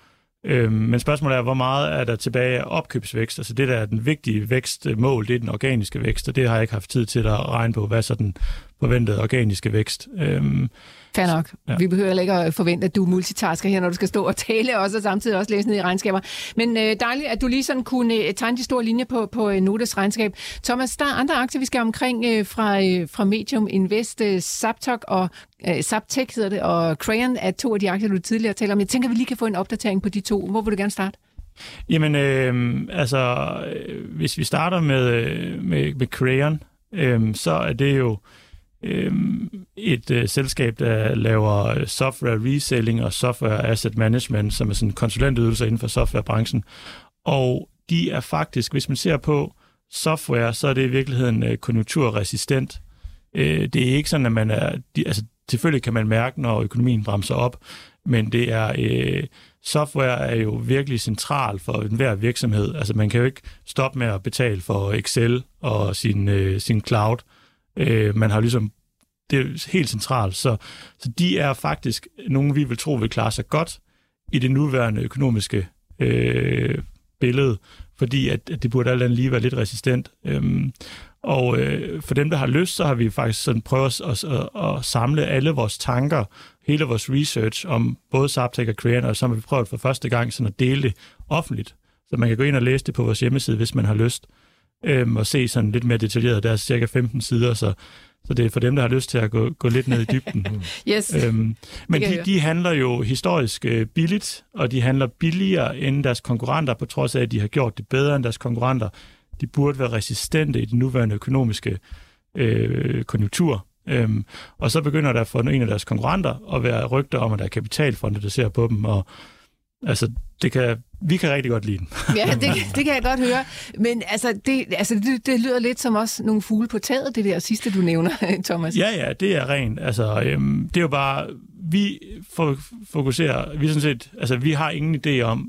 Øhm, men spørgsmålet er, hvor meget er der tilbage af opkøbsvækst? Altså det, der er den vigtige vækstmål, det er den organiske vækst, og det har jeg ikke haft tid til at regne på, hvad så den forventede organiske vækst. Øhm,
Fair nok. Ja. Vi behøver ikke at forvente, at du multitasker her, når du skal stå og tale også, og samtidig også læse ned i regnskaber. Men øh, dejligt, at du lige sådan kunne øh, tegne de store linjer på, på øh, Notes regnskab. Thomas, der er andre aktier, vi skal omkring øh, fra, øh, fra Medium Invest, øh, Zaptok og øh, Zaptec hedder det, og Crayon er to af de aktier, du tidligere talte om. Jeg tænker, vi lige kan få en opdatering på de to. Hvor vil du gerne starte?
Jamen, øh, altså, øh, hvis vi starter med, øh, med, med Crayon, øh, så er det jo øh, Øhm, et øh, selskab, der laver øh, software reselling og software asset management, som er sådan konsulentydelser inden for softwarebranchen. Og de er faktisk, hvis man ser på software, så er det i virkeligheden øh, konjunkturresistent. Øh, det er ikke sådan, at man er... De, altså, selvfølgelig kan man mærke, når økonomien bremser op, men det er, øh, software er jo virkelig central for enhver virksomhed. Altså man kan jo ikke stoppe med at betale for Excel og sin, øh, sin cloud. Øh, Øh, man har ligesom det er helt centralt. Så, så de er faktisk nogen, vi vil tro vil klare sig godt i det nuværende økonomiske øh, billede, fordi at, at det burde alt andet lige være lidt resistent. Øhm, og øh, for dem, der har lyst, så har vi faktisk sådan prøvet at, at, at samle alle vores tanker, hele vores research om både Zaptek og Creator, og så har vi prøvet for første gang sådan at dele det offentligt. Så man kan gå ind og læse det på vores hjemmeside, hvis man har lyst, øhm, og se sådan lidt mere detaljeret. Der er cirka 15 sider, så så det er for dem, der har lyst til at gå, gå lidt ned i dybden.
yes.
øhm, men de, de handler jo historisk øh, billigt, og de handler billigere end deres konkurrenter, på trods af, at de har gjort det bedre end deres konkurrenter. De burde være resistente i den nuværende økonomiske øh, konjunktur. Øhm, og så begynder der for en af deres konkurrenter at være rygter om, at der er kapitalfonde, der ser på dem, og altså, det kan, vi kan rigtig godt lide den.
ja, det, det kan jeg godt høre. Men altså, det, altså, det, det lyder lidt som også nogle fugle på taget, det der sidste, du nævner, Thomas.
Ja, ja, det er rent. Altså, øhm, det er jo bare, vi fokuserer, vi sådan set, altså, vi har ingen idé om,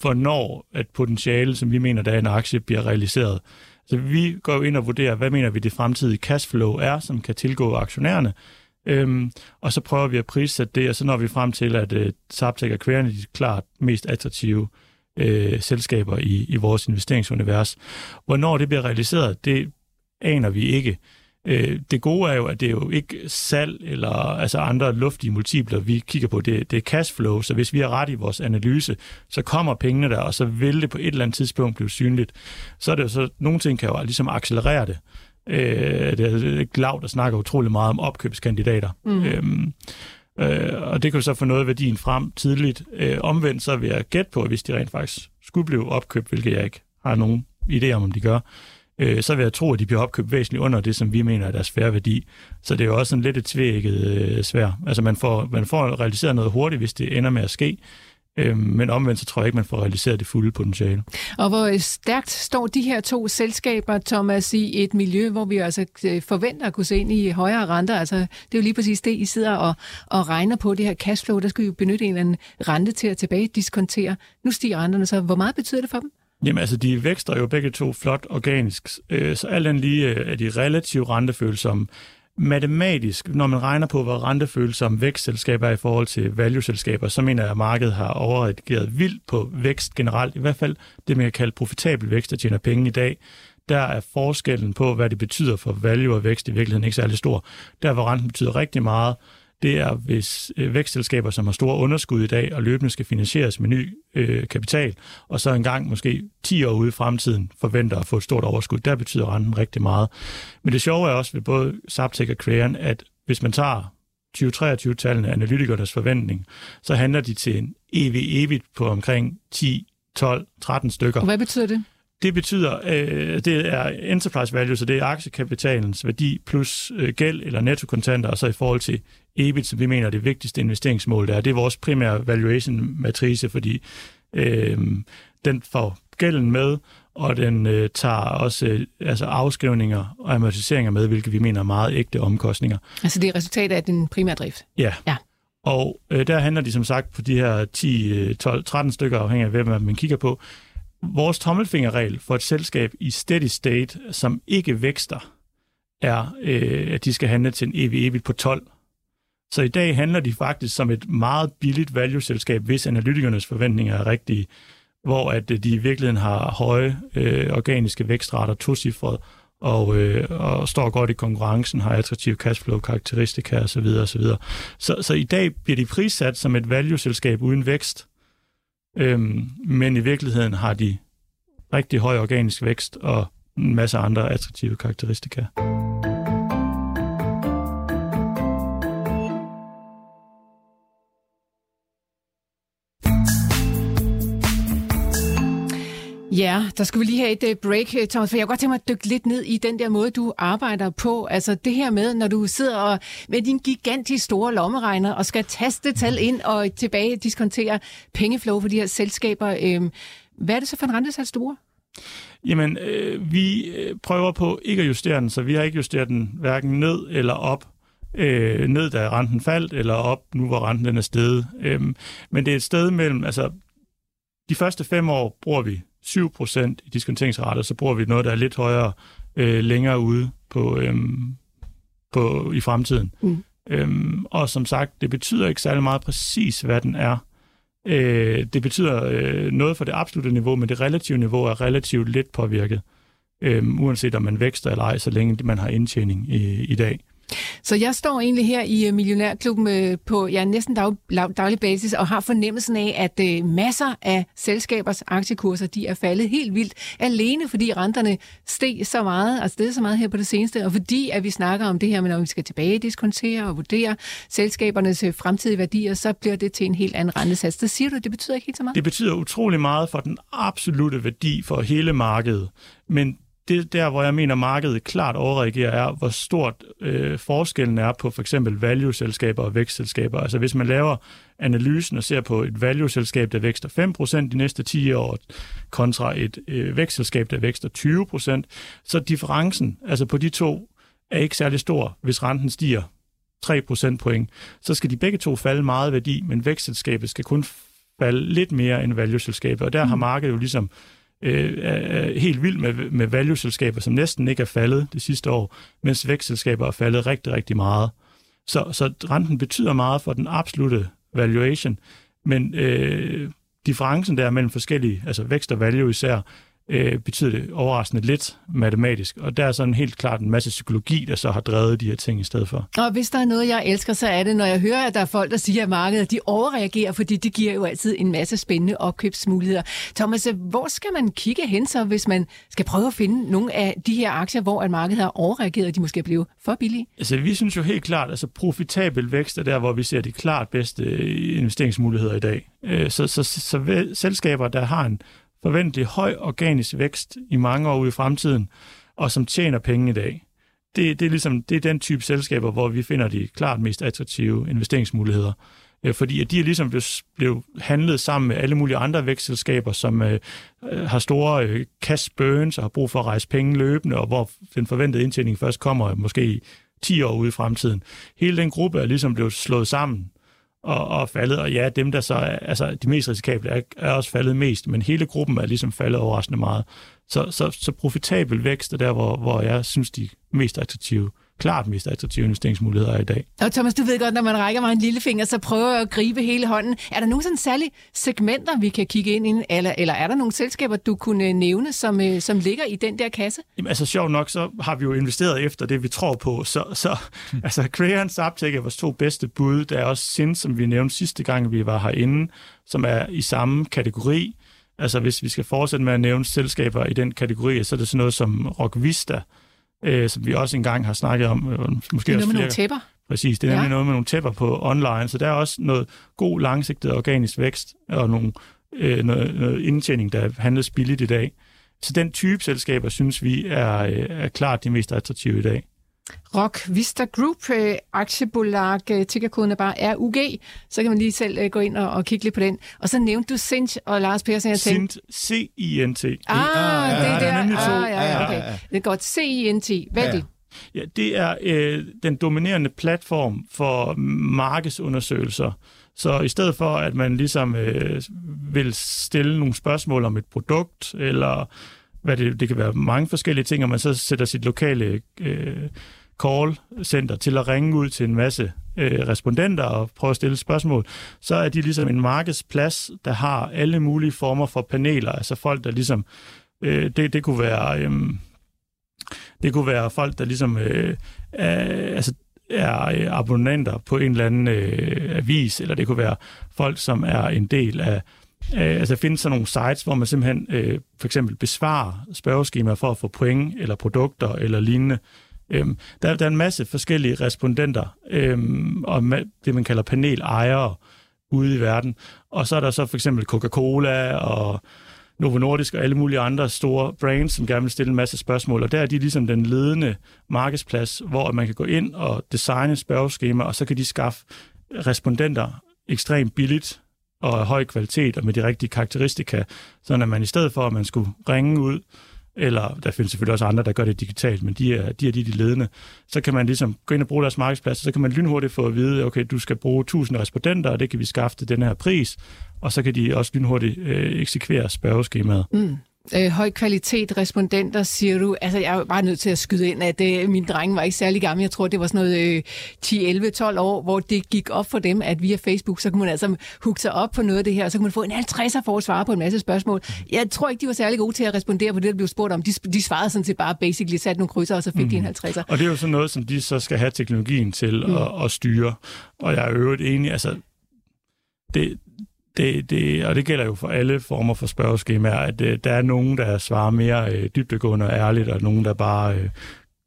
hvornår et potentiale, som vi mener, der er en aktie, bliver realiseret. Så vi går jo ind og vurderer, hvad mener vi det fremtidige cashflow er, som kan tilgå aktionærerne, Øhm, og så prøver vi at prissætte det, og så når vi frem til, at øh, Zaptec og Query er de klart mest attraktive øh, selskaber i, i vores investeringsunivers. Hvornår det bliver realiseret, det aner vi ikke. Øh, det gode er jo, at det er jo ikke salg eller altså andre luftige multipler, vi kigger på. Det, det er cashflow, så hvis vi har ret i vores analyse, så kommer pengene der, og så vil det på et eller andet tidspunkt blive synligt. Så er det jo så, nogle ting kan jo ligesom accelerere det. Øh, det er Glav, der snakker utrolig meget om opkøbskandidater. Mm. Øhm, øh, og det kan jo så få noget af værdien frem tidligt. Øh, omvendt så vil jeg gætte på, at hvis de rent faktisk skulle blive opkøbt, hvilket jeg ikke har nogen idé om, om de gør, øh, så vil jeg tro, at de bliver opkøbt væsentligt under det, som vi mener er deres færre værdi. Så det er jo også en lidt et tvækket øh, svær. Altså man får, man får realiseret noget hurtigt, hvis det ender med at ske, Øhm, men omvendt så tror jeg ikke, man får realiseret det fulde potentiale.
Og hvor stærkt står de her to selskaber, Thomas, i et miljø, hvor vi altså øh, forventer at kunne se ind i højere renter? Altså, det er jo lige præcis det, I sidder og, og regner på, det her cashflow. Der skal vi jo benytte en eller anden rente til at tilbage diskontere. Nu stiger renterne, så hvor meget betyder det for dem?
Jamen altså, de vækster jo begge to flot organisk, øh, så alt andet lige øh, er de relativt rentefølsomme matematisk, når man regner på, hvor rentefølsomme vækstselskaber er i forhold til value-selskaber, så mener jeg, at markedet har overreageret vildt på vækst generelt. I hvert fald det, man kan kalde profitabel vækst, der tjener penge i dag. Der er forskellen på, hvad det betyder for value og vækst i virkeligheden ikke særlig stor. Der, hvor renten betyder rigtig meget, det er, hvis øh, vækstselskaber, som har store underskud i dag og løbende skal finansieres med ny øh, kapital, og så engang måske 10 år ude i fremtiden forventer at få et stort overskud, der betyder renten rigtig meget. Men det sjove er også ved både Zaptec og Crayon, at hvis man tager 2023-tallene, analytikernes forventning, så handler de til en EV-EBIT på omkring 10, 12, 13 stykker.
Hvad betyder det?
Det betyder, øh, det er enterprise value, så det er aktiekapitalens værdi plus øh, gæld eller nettokontanter, og så i forhold til EBIT, som vi mener er det vigtigste investeringsmål, der er. Det er vores primære valuation-matrice, fordi øh, den får gælden med, og den øh, tager også øh, altså afskrivninger og amortiseringer med, hvilket vi mener er meget ægte omkostninger.
Altså det er resultatet af den primære drift?
Ja. ja. Og øh, der handler de som sagt på de her 10, 12, 13 stykker, afhængig af hvem man kigger på. Vores tommelfingerregel for et selskab i steady state, som ikke vækster, er, øh, at de skal handle til en EV-EBIT på 12. Så i dag handler de faktisk som et meget billigt value-selskab, hvis analytikernes forventninger er rigtige, hvor at øh, de i virkeligheden har høje øh, organiske vækstrater, tocifret, og, øh, og står godt i konkurrencen, har attraktive cashflow-karakteristika osv. osv. Så, så i dag bliver de prissat som et value-selskab uden vækst, øhm, men i virkeligheden har de rigtig høj organisk vækst og en masse andre attraktive karakteristika.
Ja, der skal vi lige have et øh, break, øh, Thomas, for jeg kunne godt tænke mig at dykke lidt ned i den der måde, du arbejder på. Altså det her med, når du sidder og, med din gigantisk store lommeregner og skal taste tal ind og tilbage diskontere pengeflow for de her selskaber. Øh, hvad er det så for en rentesats, du bruger?
Jamen, øh, vi øh, prøver på ikke at justere den, så vi har ikke justeret den hverken ned eller op. øh, ned, da renten faldt, eller op nu, hvor renten den er steget. Øh, men det er et sted mellem, altså de første fem år bruger vi 7% i diskonteringsrater, så bruger vi noget, der er lidt højere øh, længere ude på, øhm, på, i fremtiden. Mm. Øhm, og som sagt, det betyder ikke særlig meget præcis, hvad den er. Øh, det betyder øh, noget for det absolute niveau, men det relative niveau er relativt lidt påvirket, øh, uanset om man vækster eller ej, så længe man har indtjening i, i dag.
Så jeg står egentlig her i øh, Millionærklubben øh, på ja, næsten dag, daglig basis og har fornemmelsen af, at øh, masser af selskabers aktiekurser de er faldet helt vildt, alene fordi renterne steg så meget, altså det er så meget her på det seneste, og fordi at vi snakker om det her med, når vi skal tilbage diskontere og vurdere selskabernes fremtidige værdier, så bliver det til en helt anden rentesats. Det siger du, det betyder ikke helt så meget?
Det betyder utrolig meget for den absolute værdi for hele markedet, men det der, hvor jeg mener, markedet klart overreagerer, er, hvor stort øh, forskellen er på for eksempel value-selskaber og vækstselskaber. Altså hvis man laver analysen og ser på et value-selskab, der vækster 5% de næste 10 år, kontra et øh, vækstselskab, der vækster 20%, så differencen altså på de to er ikke særlig stor, hvis renten stiger 3 procentpoint. Så skal de begge to falde meget værdi, men vækstselskabet skal kun falde lidt mere end value-selskabet. Og der har mm. markedet jo ligesom øh, Øh, er helt vild med, med value-selskaber, som næsten ikke er faldet det sidste år, mens vækstselskaber er faldet rigtig, rigtig meget. Så, så renten betyder meget for den absolute valuation, men øh, differencen der mellem forskellige, altså vækst og value især, øh, betyder det overraskende lidt matematisk. Og der er sådan helt klart en masse psykologi, der så har drevet de her ting i stedet for.
Og hvis der er noget, jeg elsker, så er det, når jeg hører, at der er folk, der siger, at markedet de overreagerer, fordi det giver jo altid en masse spændende opkøbsmuligheder. Thomas, hvor skal man kigge hen så, hvis man skal prøve at finde nogle af de her aktier, hvor at markedet har overreageret, og de måske bliver for billige?
Altså, vi synes jo helt klart, at altså, profitabel vækst er der, hvor vi ser de klart bedste øh, investeringsmuligheder i dag. Øh, så, så, så, så selskaber, der har en forventelig høj organisk vækst i mange år ude i fremtiden, og som tjener penge i dag. Det, det, er ligesom, det er den type selskaber, hvor vi finder de klart mest attraktive investeringsmuligheder. Øh, fordi at de er ligesom blevet, blevet handlet sammen med alle mulige andre vækstselskaber, som øh, øh, har store øh, cash burns og har brug for at rejse penge løbende, og hvor den forventede indtjening først kommer måske 10 år ude i fremtiden. Hele den gruppe er ligesom blevet slået sammen og, og faldet, og ja, dem der så er, altså de mest risikable er, er også faldet mest, men hele gruppen er ligesom faldet overraskende meget. Så, så, så profitabel vækst er der, hvor, hvor jeg synes, de mest attraktive klart mest attraktive investeringsmuligheder i dag.
Og Thomas, du ved godt, når man rækker mig en lille finger, så prøver jeg at gribe hele hånden. Er der nogle sådan særlige segmenter, vi kan kigge ind i, eller, eller er der nogle selskaber, du kunne nævne, som, øh, som ligger i den der kasse?
Jamen, altså sjovt nok, så har vi jo investeret efter det, vi tror på. Så, så hmm. altså, Crayon Subtech er vores to bedste bud. Der er også Sind, som vi nævnte sidste gang, vi var herinde, som er i samme kategori. Altså hvis vi skal fortsætte med at nævne selskaber i den kategori, så er det sådan noget som Rock Vista, øh, som vi også engang har snakket om.
Øh, måske det er noget med nogle tæpper.
Præcis, det er nemlig noget med nogle tæpper på online, så der er også noget god langsigtet organisk vækst og nogle, øh, noget, noget indtjening, der handles billigt i dag. Så den type selskaber, synes vi, er, øh, er klart de mest attraktive i dag.
Rock Vista Group, øh, aktiebolag, øh, tickerkoden er bare RUG, så kan man lige selv øh, gå ind og, og kigge lidt på den. Og så nævnte du Sint og Lars Persson.
Jeg tænkte, Sint, C-I-N-T.
Ah, ah ja, det er der. Ah, ja, ja, okay. Det er godt. C-I-N-T. Hvad er det?
Ja, det er øh, den dominerende platform for markedsundersøgelser. Så i stedet for, at man ligesom øh, vil stille nogle spørgsmål om et produkt, eller hvad det, det kan være mange forskellige ting, og man så sætter sit lokale øh, call-center til at ringe ud til en masse øh, respondenter og prøve at stille spørgsmål, så er de ligesom en markedsplads, der har alle mulige former for paneler, altså folk, der ligesom, øh, det, det kunne være... Øh, det kunne være folk, der ligesom øh, er, altså, er øh, abonnenter på en eller anden øh, avis, eller det kunne være folk, som er en del af Øh, altså der findes sådan nogle sites, hvor man simpelthen øh, for eksempel besvarer spørgeskemaer for at få point eller produkter eller lignende. Øhm, der, der er en masse forskellige respondenter øhm, og det, man kalder panelejere ude i verden. Og så er der så for eksempel Coca-Cola og Novo Nordisk og alle mulige andre store brands, som gerne vil stille en masse spørgsmål. Og der er de ligesom den ledende markedsplads, hvor man kan gå ind og designe spørgeskema, og så kan de skaffe respondenter ekstremt billigt og af høj kvalitet og med de rigtige karakteristika, så at man i stedet for, at man skulle ringe ud eller der findes selvfølgelig også andre, der gør det digitalt, men de er de, er de, de ledende, så kan man ligesom gå ind og bruge deres markedsplads, så kan man lynhurtigt få at vide, okay, du skal bruge 1000 respondenter, og det kan vi skaffe til den her pris, og så kan de også lynhurtigt øh, eksekvere spørgeskemaet.
Mm øh, høj kvalitet respondenter, siger du. Altså, jeg er bare nødt til at skyde ind, at øh, min drenge var ikke særlig gammel. Jeg tror, det var sådan noget øh, 10, 11, 12 år, hvor det gik op for dem, at via Facebook, så kunne man altså hugge sig op på noget af det her, og så kunne man få en 50'er for at svare på en masse spørgsmål. Jeg tror ikke, de var særlig gode til at respondere på det, der blev spurgt om. De, de svarede sådan set bare basically, satte nogle krydser, og så fik mm. de en 50'er.
Og det er jo sådan noget, som de så skal have teknologien til mm. at, at styre. Og jeg er øvrigt enig, altså det, det, det, og det gælder jo for alle former for spørgeskemaer, at øh, der er nogen, der svarer mere øh, dybdegående og ærligt, og nogen, der bare øh,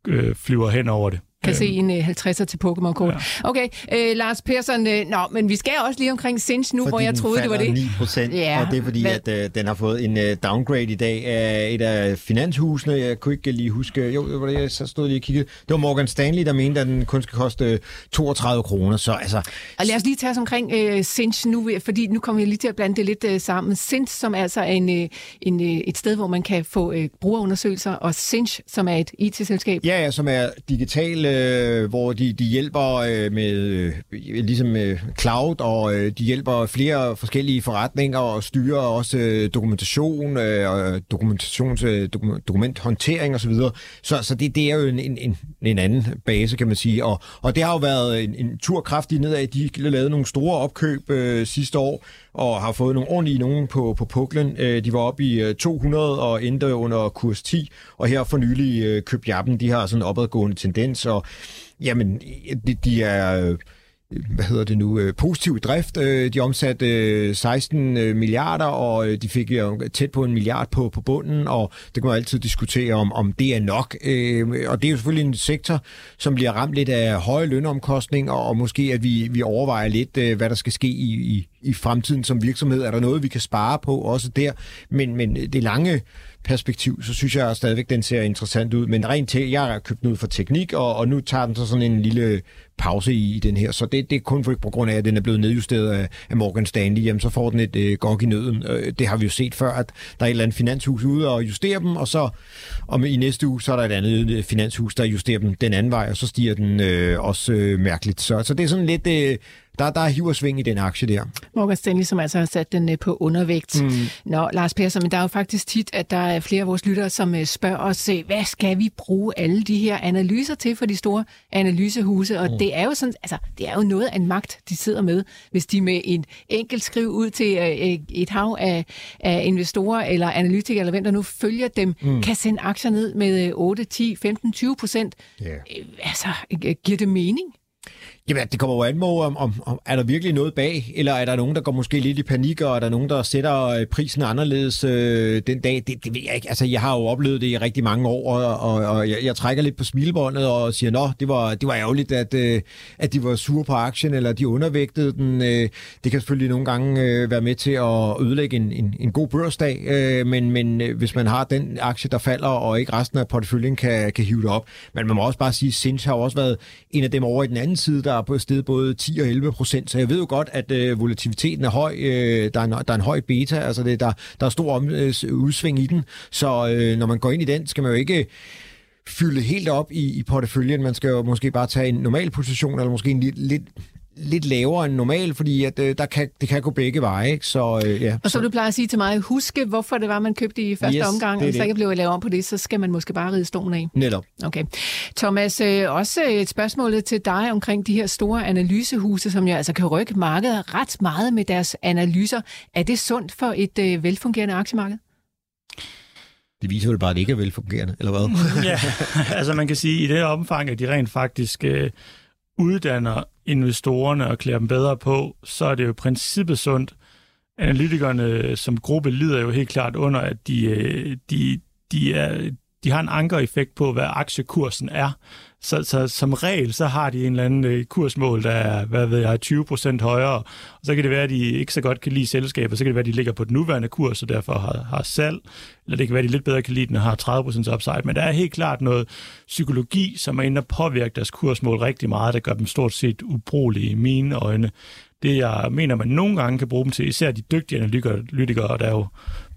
øh, flyver hen over det
kan se øhm. en 50'er øh, til Pokémon-kort. Ja. Okay, øh, Lars Persson, øh, nå, men vi skal også lige omkring Sinch nu,
fordi
hvor jeg troede, det var det.
9 procent, ja, og det er fordi, hvad? at øh, den har fået en øh, downgrade i dag af et af finanshusene. Jeg kunne ikke lige huske, jo, det var det, jeg så stod lige og kiggede. Det var Morgan Stanley, der mente, at den kun skal koste 32 kroner, så altså...
Og lad os lige tage os omkring øh, Sinch nu, fordi nu kommer jeg lige til at blande det lidt øh, sammen. Sinch, som altså er en, øh, en, øh, et sted, hvor man kan få øh, brugerundersøgelser, og Sinch, som er et IT-selskab.
Ja, ja, som er digital, øh, hvor de, de hjælper øh, med øh, ligesom øh, cloud, og øh, de hjælper flere forskellige forretninger og styrer også øh, dokumentation øh, og øh, dokumentations, øh, dokumenthåndtering osv. Så, så, så det, det er jo en, en, en anden base, kan man sige. Og, og det har jo været en, en tur kraftigt nedad. De lavede nogle store opkøb øh, sidste år, og har fået nogle ordentlige nogen på, på puklen. Øh, de var oppe i øh, 200 og endte under kurs 10, og her for nylig øh, Jappen. De har sådan en opadgående tendens, og Jamen, de, de er øh, hvad hedder det nu, øh, positiv drift. Øh, de omsatte 16 milliarder, og de fik tæt på en milliard på, på bunden, og det kan man altid diskutere, om, om det er nok. Og det er jo selvfølgelig en sektor, som bliver ramt lidt af høje lønomkostninger, og måske at vi, vi overvejer lidt, hvad der skal ske i, i, i fremtiden som virksomhed. Er der noget, vi kan spare på også der? Men, men det lange perspektiv, så synes jeg stadigvæk, den ser interessant ud. Men rent til, jeg har købt den ud for teknik, og, og nu tager den så sådan en lille pause i, i den her. Så det, det er kun for, på grund af, at den er blevet nedjusteret af, af Morgan Stanley. Jamen, så får den et øh, gok i nøden. Øh, det har vi jo set før, at der er et eller andet finanshus ude og justere dem, og så om i næste uge, så er der et andet øh, finanshus, der justerer dem den anden vej, og så stiger den øh, også øh, mærkeligt. Så, så det er sådan lidt... Øh, der, der er hiv og sving i den aktie der.
Morgan Stanley, som altså har sat den øh, på undervægt. Mm. Nå, Lars Persson, men der er jo faktisk tit, at der er flere af vores lyttere, som øh, spørger os, øh, hvad skal vi bruge alle de her analyser til for de store analysehuse? Og mm. det er jo sådan, altså, det er jo noget af en magt, de sidder med, hvis de med en enkelt skriv ud til et hav af, af investorer eller analytikere, eller hvem der nu følger dem, mm. kan sende aktier ned med 8, 10, 15, 20 procent. Yeah. Altså, giver det mening?
Jamen, det kommer jo an på, om, om, om, er der virkelig noget bag, eller er der nogen, der går måske lidt i panik, og er der nogen, der sætter øh, prisen anderledes øh, den dag? Det, det ved jeg ikke. Altså, jeg har jo oplevet det i rigtig mange år, og, og, og jeg, jeg trækker lidt på smilebåndet og siger, nå, det var, det var ærgerligt, at, øh, at de var sure på aktien, eller de undervægtede den. Øh, det kan selvfølgelig nogle gange øh, være med til at ødelægge en, en, en god børsdag, øh, men, men øh, hvis man har den aktie, der falder, og ikke resten af porteføljen kan, kan hive det op. Men man må også bare sige, at Sinch har også været en af dem over i den anden side, der er på sted både 10 og 11 procent, så jeg ved jo godt, at øh, volatiliteten er høj. Øh, der, er en, der er en høj beta, altså det, der, der er stor om, øh, udsving i den, så øh, når man går ind i den, skal man jo ikke fylde helt op i, i porteføljen. Man skal jo måske bare tage en normal position, eller måske en lidt, lidt lidt lavere end normal, fordi at, øh, der kan, det kan gå begge veje. Ikke? Så, øh, ja.
Og så, du plejer at sige til mig, huske hvorfor det var, man købte i første yes, omgang, og hvis der ikke blev lavet om på det, så skal man måske bare ride stolen af.
Netop.
Okay. Thomas, øh, også et spørgsmål til dig omkring de her store analysehuse, som jo altså kan rykke markedet ret meget med deres analyser. Er det sundt for et øh, velfungerende aktiemarked?
Det viser vel bare, at det ikke er velfungerende, eller hvad?
ja, altså man kan sige, at i det omfang, at de rent faktisk øh, uddanner investorerne og klæder dem bedre på, så er det jo princippet sundt. Analytikerne som gruppe lider jo helt klart under, at de, øh, de, de, er, de har en ankereffekt på, hvad aktiekursen er. Så, så som regel, så har de en eller anden øh, kursmål, der er, hvad ved jeg, 20 procent højere. Og så kan det være, at de ikke så godt kan lide selskabet, så kan det være, at de ligger på den nuværende kurs, og derfor har, har salg. Eller det kan være, at de lidt bedre kan lide den og har 30 procent upside. Men der er helt klart noget psykologi, som er inde og påvirke deres kursmål rigtig meget, der gør dem stort set ubrugelige i mine øjne. Det, jeg mener, man nogle gange kan bruge dem til, især de dygtige analytikere, der er jo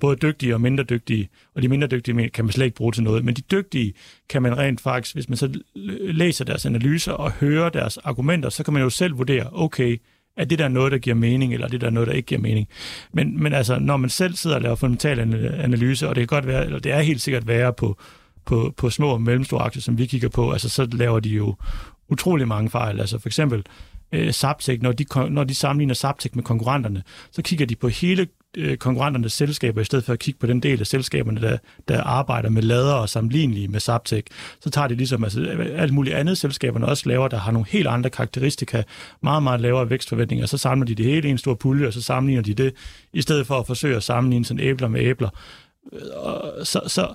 både dygtige og mindre dygtige, og de mindre dygtige kan man slet ikke bruge til noget, men de dygtige kan man rent faktisk, hvis man så læser deres analyser og hører deres argumenter, så kan man jo selv vurdere, okay, er det der noget, der giver mening, eller er det der noget, der ikke giver mening. Men, men altså, når man selv sidder og laver fundamental analyse, og det kan godt være, eller det er helt sikkert værre på, på, på små og mellemstore aktier, som vi kigger på, altså så laver de jo utrolig mange fejl. Altså for eksempel øh, når de, når de sammenligner Zaptec med konkurrenterne, så kigger de på hele Øh, konkurrenternes selskaber, i stedet for at kigge på den del af selskaberne, der, der arbejder med lader og sammenlignelige med Zaptec. Så tager de ligesom altså, alt muligt andet selskaberne også laver, der har nogle helt andre karakteristika, meget, meget lavere vækstforventninger, så samler de det hele i en stor pulje, og så sammenligner de det, i stedet for at forsøge at sammenligne sådan æbler med æbler. Øh, og Så, så,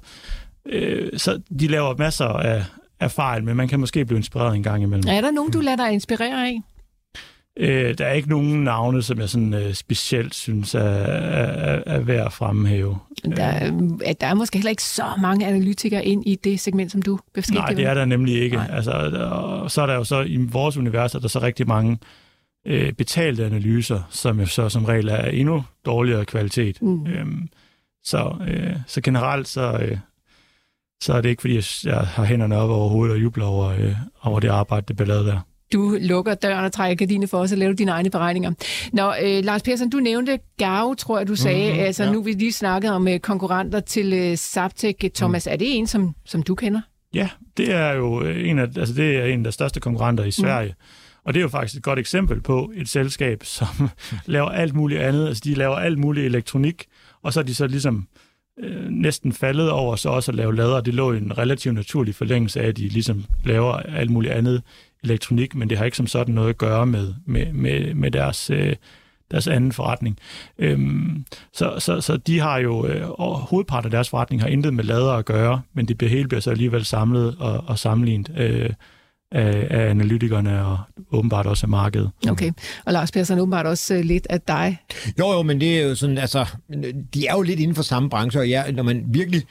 øh, så de laver masser af, af fejl, men man kan måske blive inspireret en gang imellem.
Er der nogen, du lader dig inspirere af?
Øh, der er ikke nogen navne, som jeg sådan øh, specielt synes er, er, er værd at fremhæve.
Der, der er måske heller ikke så mange analytikere ind i det segment, som du beskæftiger
Nej, det er der nemlig ikke. Altså, og så er der jo så i vores univers, er der så rigtig mange øh, betalte analyser, som jo så som regel er endnu dårligere kvalitet. Mm. Øhm, så, øh, så generelt så, øh, så er det ikke, fordi jeg har hænderne op over hovedet og jubler over, øh, over det arbejde, det bliver lavet der
du lukker døren og trækker gardiner for os og laver dine egne beregninger. Nå, øh, Lars Persson, du nævnte Gao, tror jeg, du sagde. Mm-hmm, altså, ja. nu vi lige snakket om øh, konkurrenter til øh, Zaptec. Thomas, mm. er det en, som, som du kender?
Ja, det er jo øh, en af, altså, det er en af de største konkurrenter i Sverige. Mm. Og det er jo faktisk et godt eksempel på et selskab, som laver alt muligt andet. Altså, de laver alt muligt elektronik, og så er de så ligesom øh, næsten faldet over så også at lave lader. Det lå i en relativt naturlig forlængelse af, at de ligesom laver alt muligt andet elektronik, men det har ikke som sådan noget at gøre med, med, med, med deres, øh, deres anden forretning. Øhm, så, så, så de har jo, øh, og hovedparten af deres forretning har intet med lader at gøre, men det bliver hele bliver så alligevel samlet og, og sammenlignet øh, af, af analytikerne og åbenbart også af markedet.
Okay, og Lars Persson, åbenbart også øh, lidt af dig.
Jo, jo, men det er jo sådan, altså, de er jo lidt inden for samme branche, og ja, når man virkelig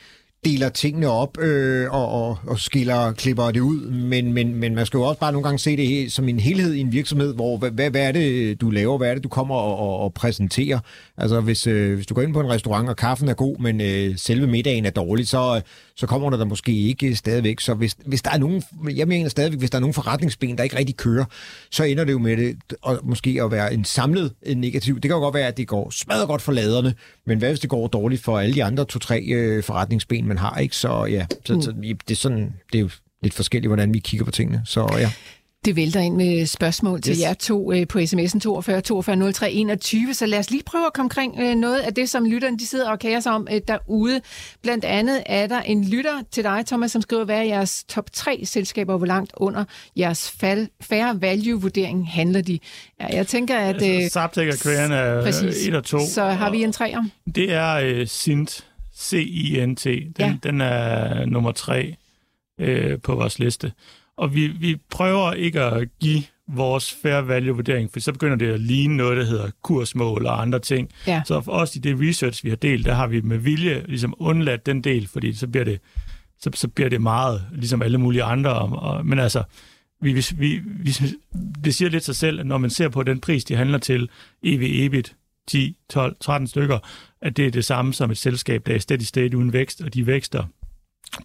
deler tingene op øh, og, og, og skiller, klipper det ud, men, men, men man skal jo også bare nogle gange se det som en helhed i en virksomhed, hvor hvad, hvad er det, du laver, hvad er det, du kommer og, og, og præsenterer. Altså hvis, øh, hvis du går ind på en restaurant, og kaffen er god, men øh, selve middagen er dårlig, så, så kommer der, der måske ikke stadigvæk. Så hvis, hvis der er nogen, jeg mener stadigvæk, hvis der er nogen forretningsben, der ikke rigtig kører, så ender det jo med det, og måske at være en samlet en negativ. Det kan jo godt være, at det går smadret godt for laderne, men hvad hvis det går dårligt for alle de andre to-tre øh, forretningsben, man har, ikke? Så ja, så, mm. så, det er sådan, det er jo lidt forskelligt, hvordan vi kigger på tingene. Så ja.
Det vælter ind med spørgsmål til yes. jer to øh, på sms'en 42 42 03 21, så lad os lige prøve at komme omkring øh, noget af det, som lytterne de sidder og kager sig om øh, derude. Blandt andet er der en lytter til dig, Thomas, som skriver, hvad er jeres top 3 selskaber, hvor langt under jeres fal- fair value-vurdering handler de? Ja, jeg tænker, at...
Altså, Zaptec og er præcis. 1 og 2.
Så har vi en træer?
Det er Sint, C-I-N-T. Den, ja. den er nummer 3 uh, på vores liste. Og vi, vi prøver ikke at give vores fair value-vurdering, for så begynder det at ligne noget, der hedder kursmål og andre ting. Ja. Så for os i det research, vi har delt, der har vi med vilje ligesom undladt den del, fordi så bliver det, så, så bliver det meget, ligesom alle mulige andre. Og, og, men altså, vi, vi, vi, vi, det siger lidt sig selv, at når man ser på den pris, de handler til, EV, EBIT, 10, 12, 13 stykker, at det er det samme som et selskab, der er steady state uden vækst, og de vækster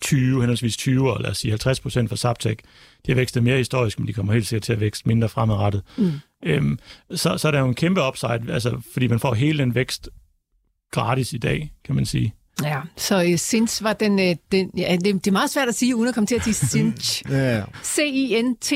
20, henholdsvis 20 og lad os sige 50 procent for Zaptec. De har vækstet mere historisk, men de kommer helt sikkert til at vækste mindre fremadrettet. Mm. Øhm, så, så er der jo en kæmpe upside, altså, fordi man får hele den vækst gratis i dag, kan man sige.
Ja, så uh, Sins var den, uh, den ja, det, det er meget svært at sige, uden at komme til at sige Sint. ja. C-I-N-T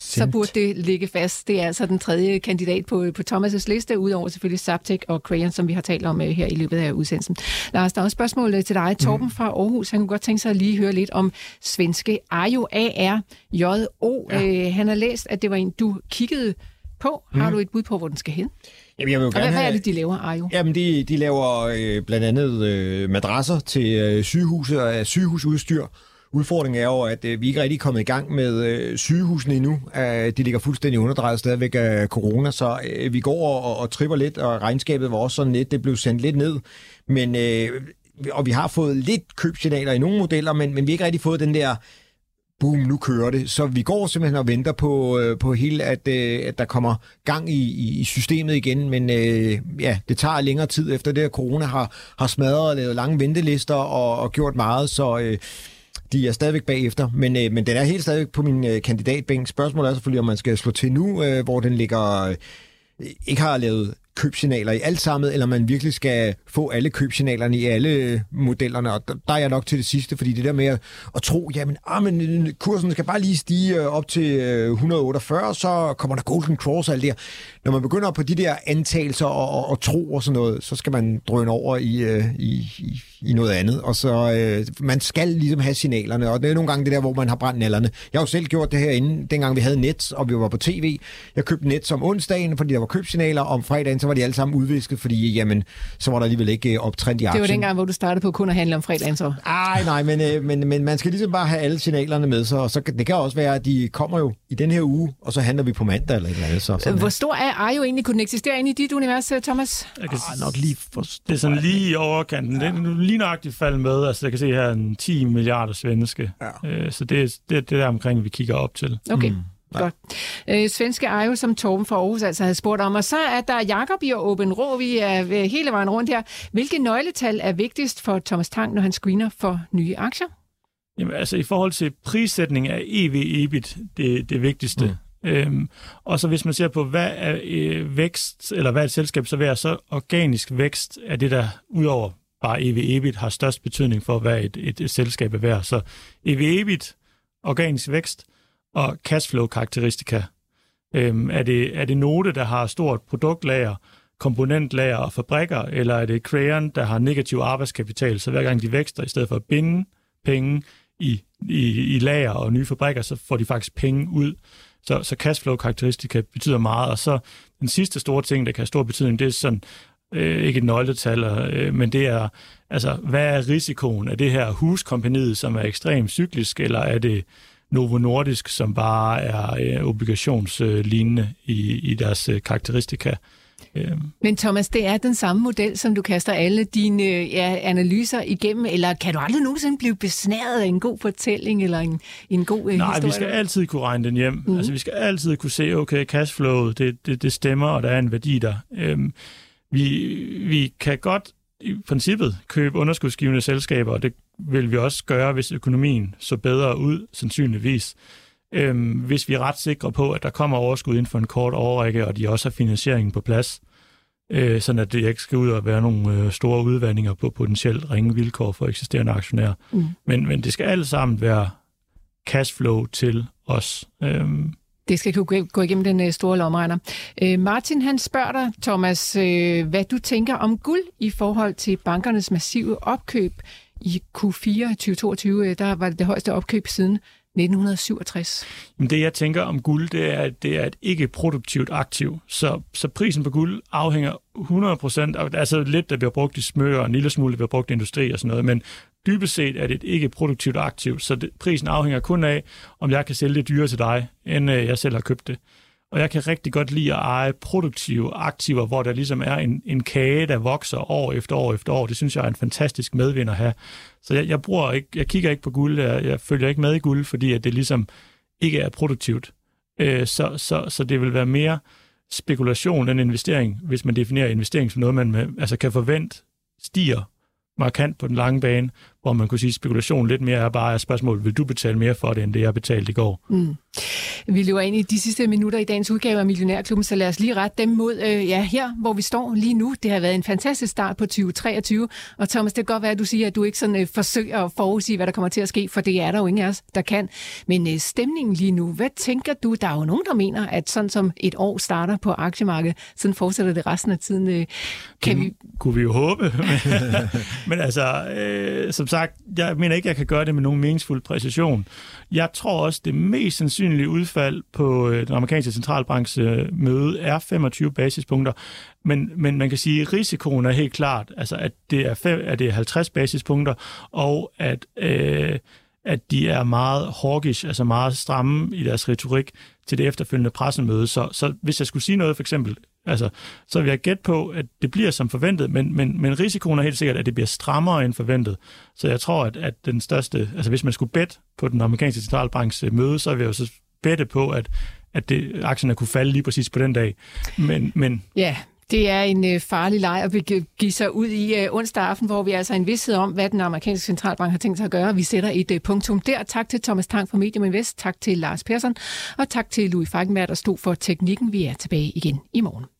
så burde det ligge fast. Det er altså den tredje kandidat på, på Thomas' liste, udover selvfølgelig Zaptec og Crayon, som vi har talt om uh, her i løbet af udsendelsen. Lars, der er også spørgsmål uh, til dig. Torben mm. fra Aarhus, han kunne godt tænke sig at lige høre lidt om svenske Ajo A-R-J-O. Ja. Uh, han har læst, at det var en, du kiggede på. Mm. Har du et bud på, hvor den skal hen?
Jamen, jeg vil
og hvad, have... hvad er det, de laver, Ajo?
Jamen, de, de laver øh, blandt andet øh, madrasser til øh, sygehuse og sygehusudstyr, Udfordringen er jo, at øh, vi ikke rigtig er kommet i gang med øh, sygehusene endnu. Øh, de ligger fuldstændig underdrejet stadigvæk af corona, så øh, vi går og, og tripper lidt, og regnskabet var også sådan lidt, det blev sendt lidt ned. Men, øh, og vi har fået lidt købsignaler i nogle modeller, men, men vi har ikke rigtig fået den der boom, nu kører det. Så vi går simpelthen og venter på, øh, på hele, at, øh, at der kommer gang i, i systemet igen, men øh, ja, det tager længere tid efter det, at corona har, har smadret og lavet lange ventelister og, og gjort meget, så... Øh, de er stadigvæk bagefter, men, øh, men den er helt stadigvæk på min øh, kandidatbænk. Spørgsmålet er selvfølgelig, om man skal slå til nu, øh, hvor den ligger øh, ikke har lavet købsignaler i alt sammen, eller man virkelig skal få alle købsignalerne i alle øh, modellerne, og der er jeg nok til det sidste, fordi det der med at, at tro, jamen ah, men øh, kursen skal bare lige stige øh, op til 148, så kommer der Golden Cross og alt det her. Når man begynder på de der antagelser og, og, og tro og sådan noget, så skal man drøne over i, i, i, i noget andet, og så øh, man skal ligesom have signalerne, og det er nogle gange det der, hvor man har brændt nallerne. Jeg har jo selv gjort det herinde, dengang vi havde net, og vi var på tv. Jeg købte net om onsdagen, fordi der var købsignaler, om fredagen, så var de alle sammen udvisket, fordi jamen, så var der alligevel ikke øh, optrend i aktien.
Det var dengang, hvor du startede på kun at handle om fredagen så.
Ej, nej, men, øh, men, men man skal ligesom bare have alle signalerne med sig, og så, det kan også være, at de kommer jo i den her uge, og så handler vi på mandag eller et eller andet. Så,
Hvor stor er jo egentlig? Kunne den eksistere inde i dit univers, øh, Thomas?
Jeg kan ah, nok lige for, det er sådan lige i overkanten. Ja. Det er lige nøjagtigt faldet med. Altså, jeg kan se her en 10 milliarder svenske. Ja. Øh, så det, det, det er der omkring, vi kigger op til.
Okay. Mm. Godt. Øh, svenske Ejo, som Torben fra Aarhus altså havde spurgt om. Og så er der Jakob i Åben Rå. Vi er hele vejen rundt her. Hvilke nøgletal er vigtigst for Thomas Tang, når han screener for nye aktier?
Jamen, altså i forhold til prissætning er EV-EBIT det, det vigtigste. Mm. Øhm, og så hvis man ser på, hvad er øh, vækst, eller hvad er et selskab så værd, så organisk vækst er det, der udover bare EV-EBIT har størst betydning for, hvad et, et, et selskab er værd. Så EV-EBIT, organisk vækst, og cashflow-karakteristika. Øhm, er, det, er det Note, der har stort produktlager, komponentlager og fabrikker, eller er det Crayon, der har negativ arbejdskapital, så hver gang de vækster, i stedet for at binde penge i, i, i lager og nye fabrikker, så får de faktisk penge ud. Så, så cashflow-karakteristika betyder meget, og så den sidste store ting, der kan have stor betydning, det er sådan, øh, ikke et nøgletal, øh, men det er, altså, hvad er risikoen? af det her huskompaniet, som er ekstremt cyklisk, eller er det Novo Nordisk, som bare er øh, obligationslignende i, i deres øh, karakteristika.
Øh. Men Thomas, det er den samme model, som du kaster alle dine ja, analyser igennem, eller kan du aldrig nogensinde blive besnæret af en god fortælling eller en, en god
Nej,
historie? Nej,
vi skal altid kunne regne den hjem. Mm. Altså, vi skal altid kunne se, okay, cashflow, det, det, det stemmer, og der er en værdi der. Øhm, vi, vi kan godt i princippet købe underskudsgivende selskaber, og det vil vi også gøre, hvis økonomien så bedre ud, sandsynligvis. Øhm, hvis vi er ret sikre på, at der kommer overskud inden for en kort overrække, og de også har finansieringen på plads, øh, sådan at det ikke skal ud og være nogle øh, store udvandinger på potentielt ringe vilkår for eksisterende aktionærer. Mm. Men, men det skal alt sammen være cashflow til os. Øhm,
det skal kunne gå igennem den øh, store lomregner. Øh, Martin han spørger dig, Thomas, øh, hvad du tænker om guld i forhold til bankernes massive opkøb i Q4 2022. Der var det det højeste opkøb siden 1967.
Det, jeg tænker om guld, det er, at det er et ikke-produktivt aktiv. Så, så prisen på guld afhænger 100%, af, altså lidt, der bliver brugt i smør, og en lille smule, der bliver brugt i industri og sådan noget, men dybest set er det et ikke-produktivt aktiv, så det, prisen afhænger kun af, om jeg kan sælge det dyrere til dig, end øh, jeg selv har købt det. Og jeg kan rigtig godt lide at eje produktive aktiver, hvor der ligesom er en, en kage, der vokser år efter år efter år. Det synes jeg er en fantastisk medvind at have. Så jeg, jeg, bruger ikke, jeg kigger ikke på guld, jeg, jeg følger ikke med i guld, fordi at det ligesom ikke er produktivt. Øh, så, så, så det vil være mere spekulation end investering, hvis man definerer investering som noget, man med, altså kan forvente stiger markant på den lange bane, hvor man kunne sige, at spekulation lidt mere er bare et spørgsmål, vil du betale mere for det, end det jeg betalte i går? Mm.
Vi løber ind i de sidste minutter i dagens udgave af Millionærklubben, så lad os lige rette dem mod øh, ja, her, hvor vi står lige nu. Det har været en fantastisk start på 2023, og Thomas, det kan godt være, at du siger, at du ikke sådan, øh, forsøger at forudsige, hvad der kommer til at ske, for det er der jo ingen af os, der kan. Men øh, stemningen lige nu, hvad tænker du? Der er jo nogen, der mener, at sådan som et år starter på aktiemarkedet, sådan fortsætter det resten af tiden. Øh,
kan det vi... kunne vi jo håbe. Men altså, øh, som sagt, jeg mener ikke, jeg kan gøre det med nogen meningsfuld præcision. Jeg tror også, det mest sandsynlige udfald på øh, den amerikanske centralbanks øh, møde er 25 basispunkter. Men, men man kan sige, at risikoen er helt klart, altså at det er, fem, at det er 50 basispunkter, og at, øh, at de er meget hawkish, altså meget stramme i deres retorik til det efterfølgende pressemøde. Så, så hvis jeg skulle sige noget for eksempel Altså, så vil jeg gætte på, at det bliver som forventet, men, men, men risikoen er helt sikkert, at det bliver strammere end forventet. Så jeg tror, at, at den største, altså hvis man skulle bet på den amerikanske centralbanks øh, møde, så vil jeg jo så bette på, at, at det, aktierne kunne falde lige præcis på den dag. Men, men
Ja, det er en øh, farlig leg at give sig ud i øh, onsdag aften, hvor vi altså har en vidsthed om, hvad den amerikanske centralbank har tænkt sig at gøre. Vi sætter et øh, punktum der. Tak til Thomas Tang fra Medium Invest, tak til Lars Persson, og tak til Louis Falkenberg, der stod for teknikken. Vi er tilbage igen i morgen.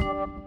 Thank you.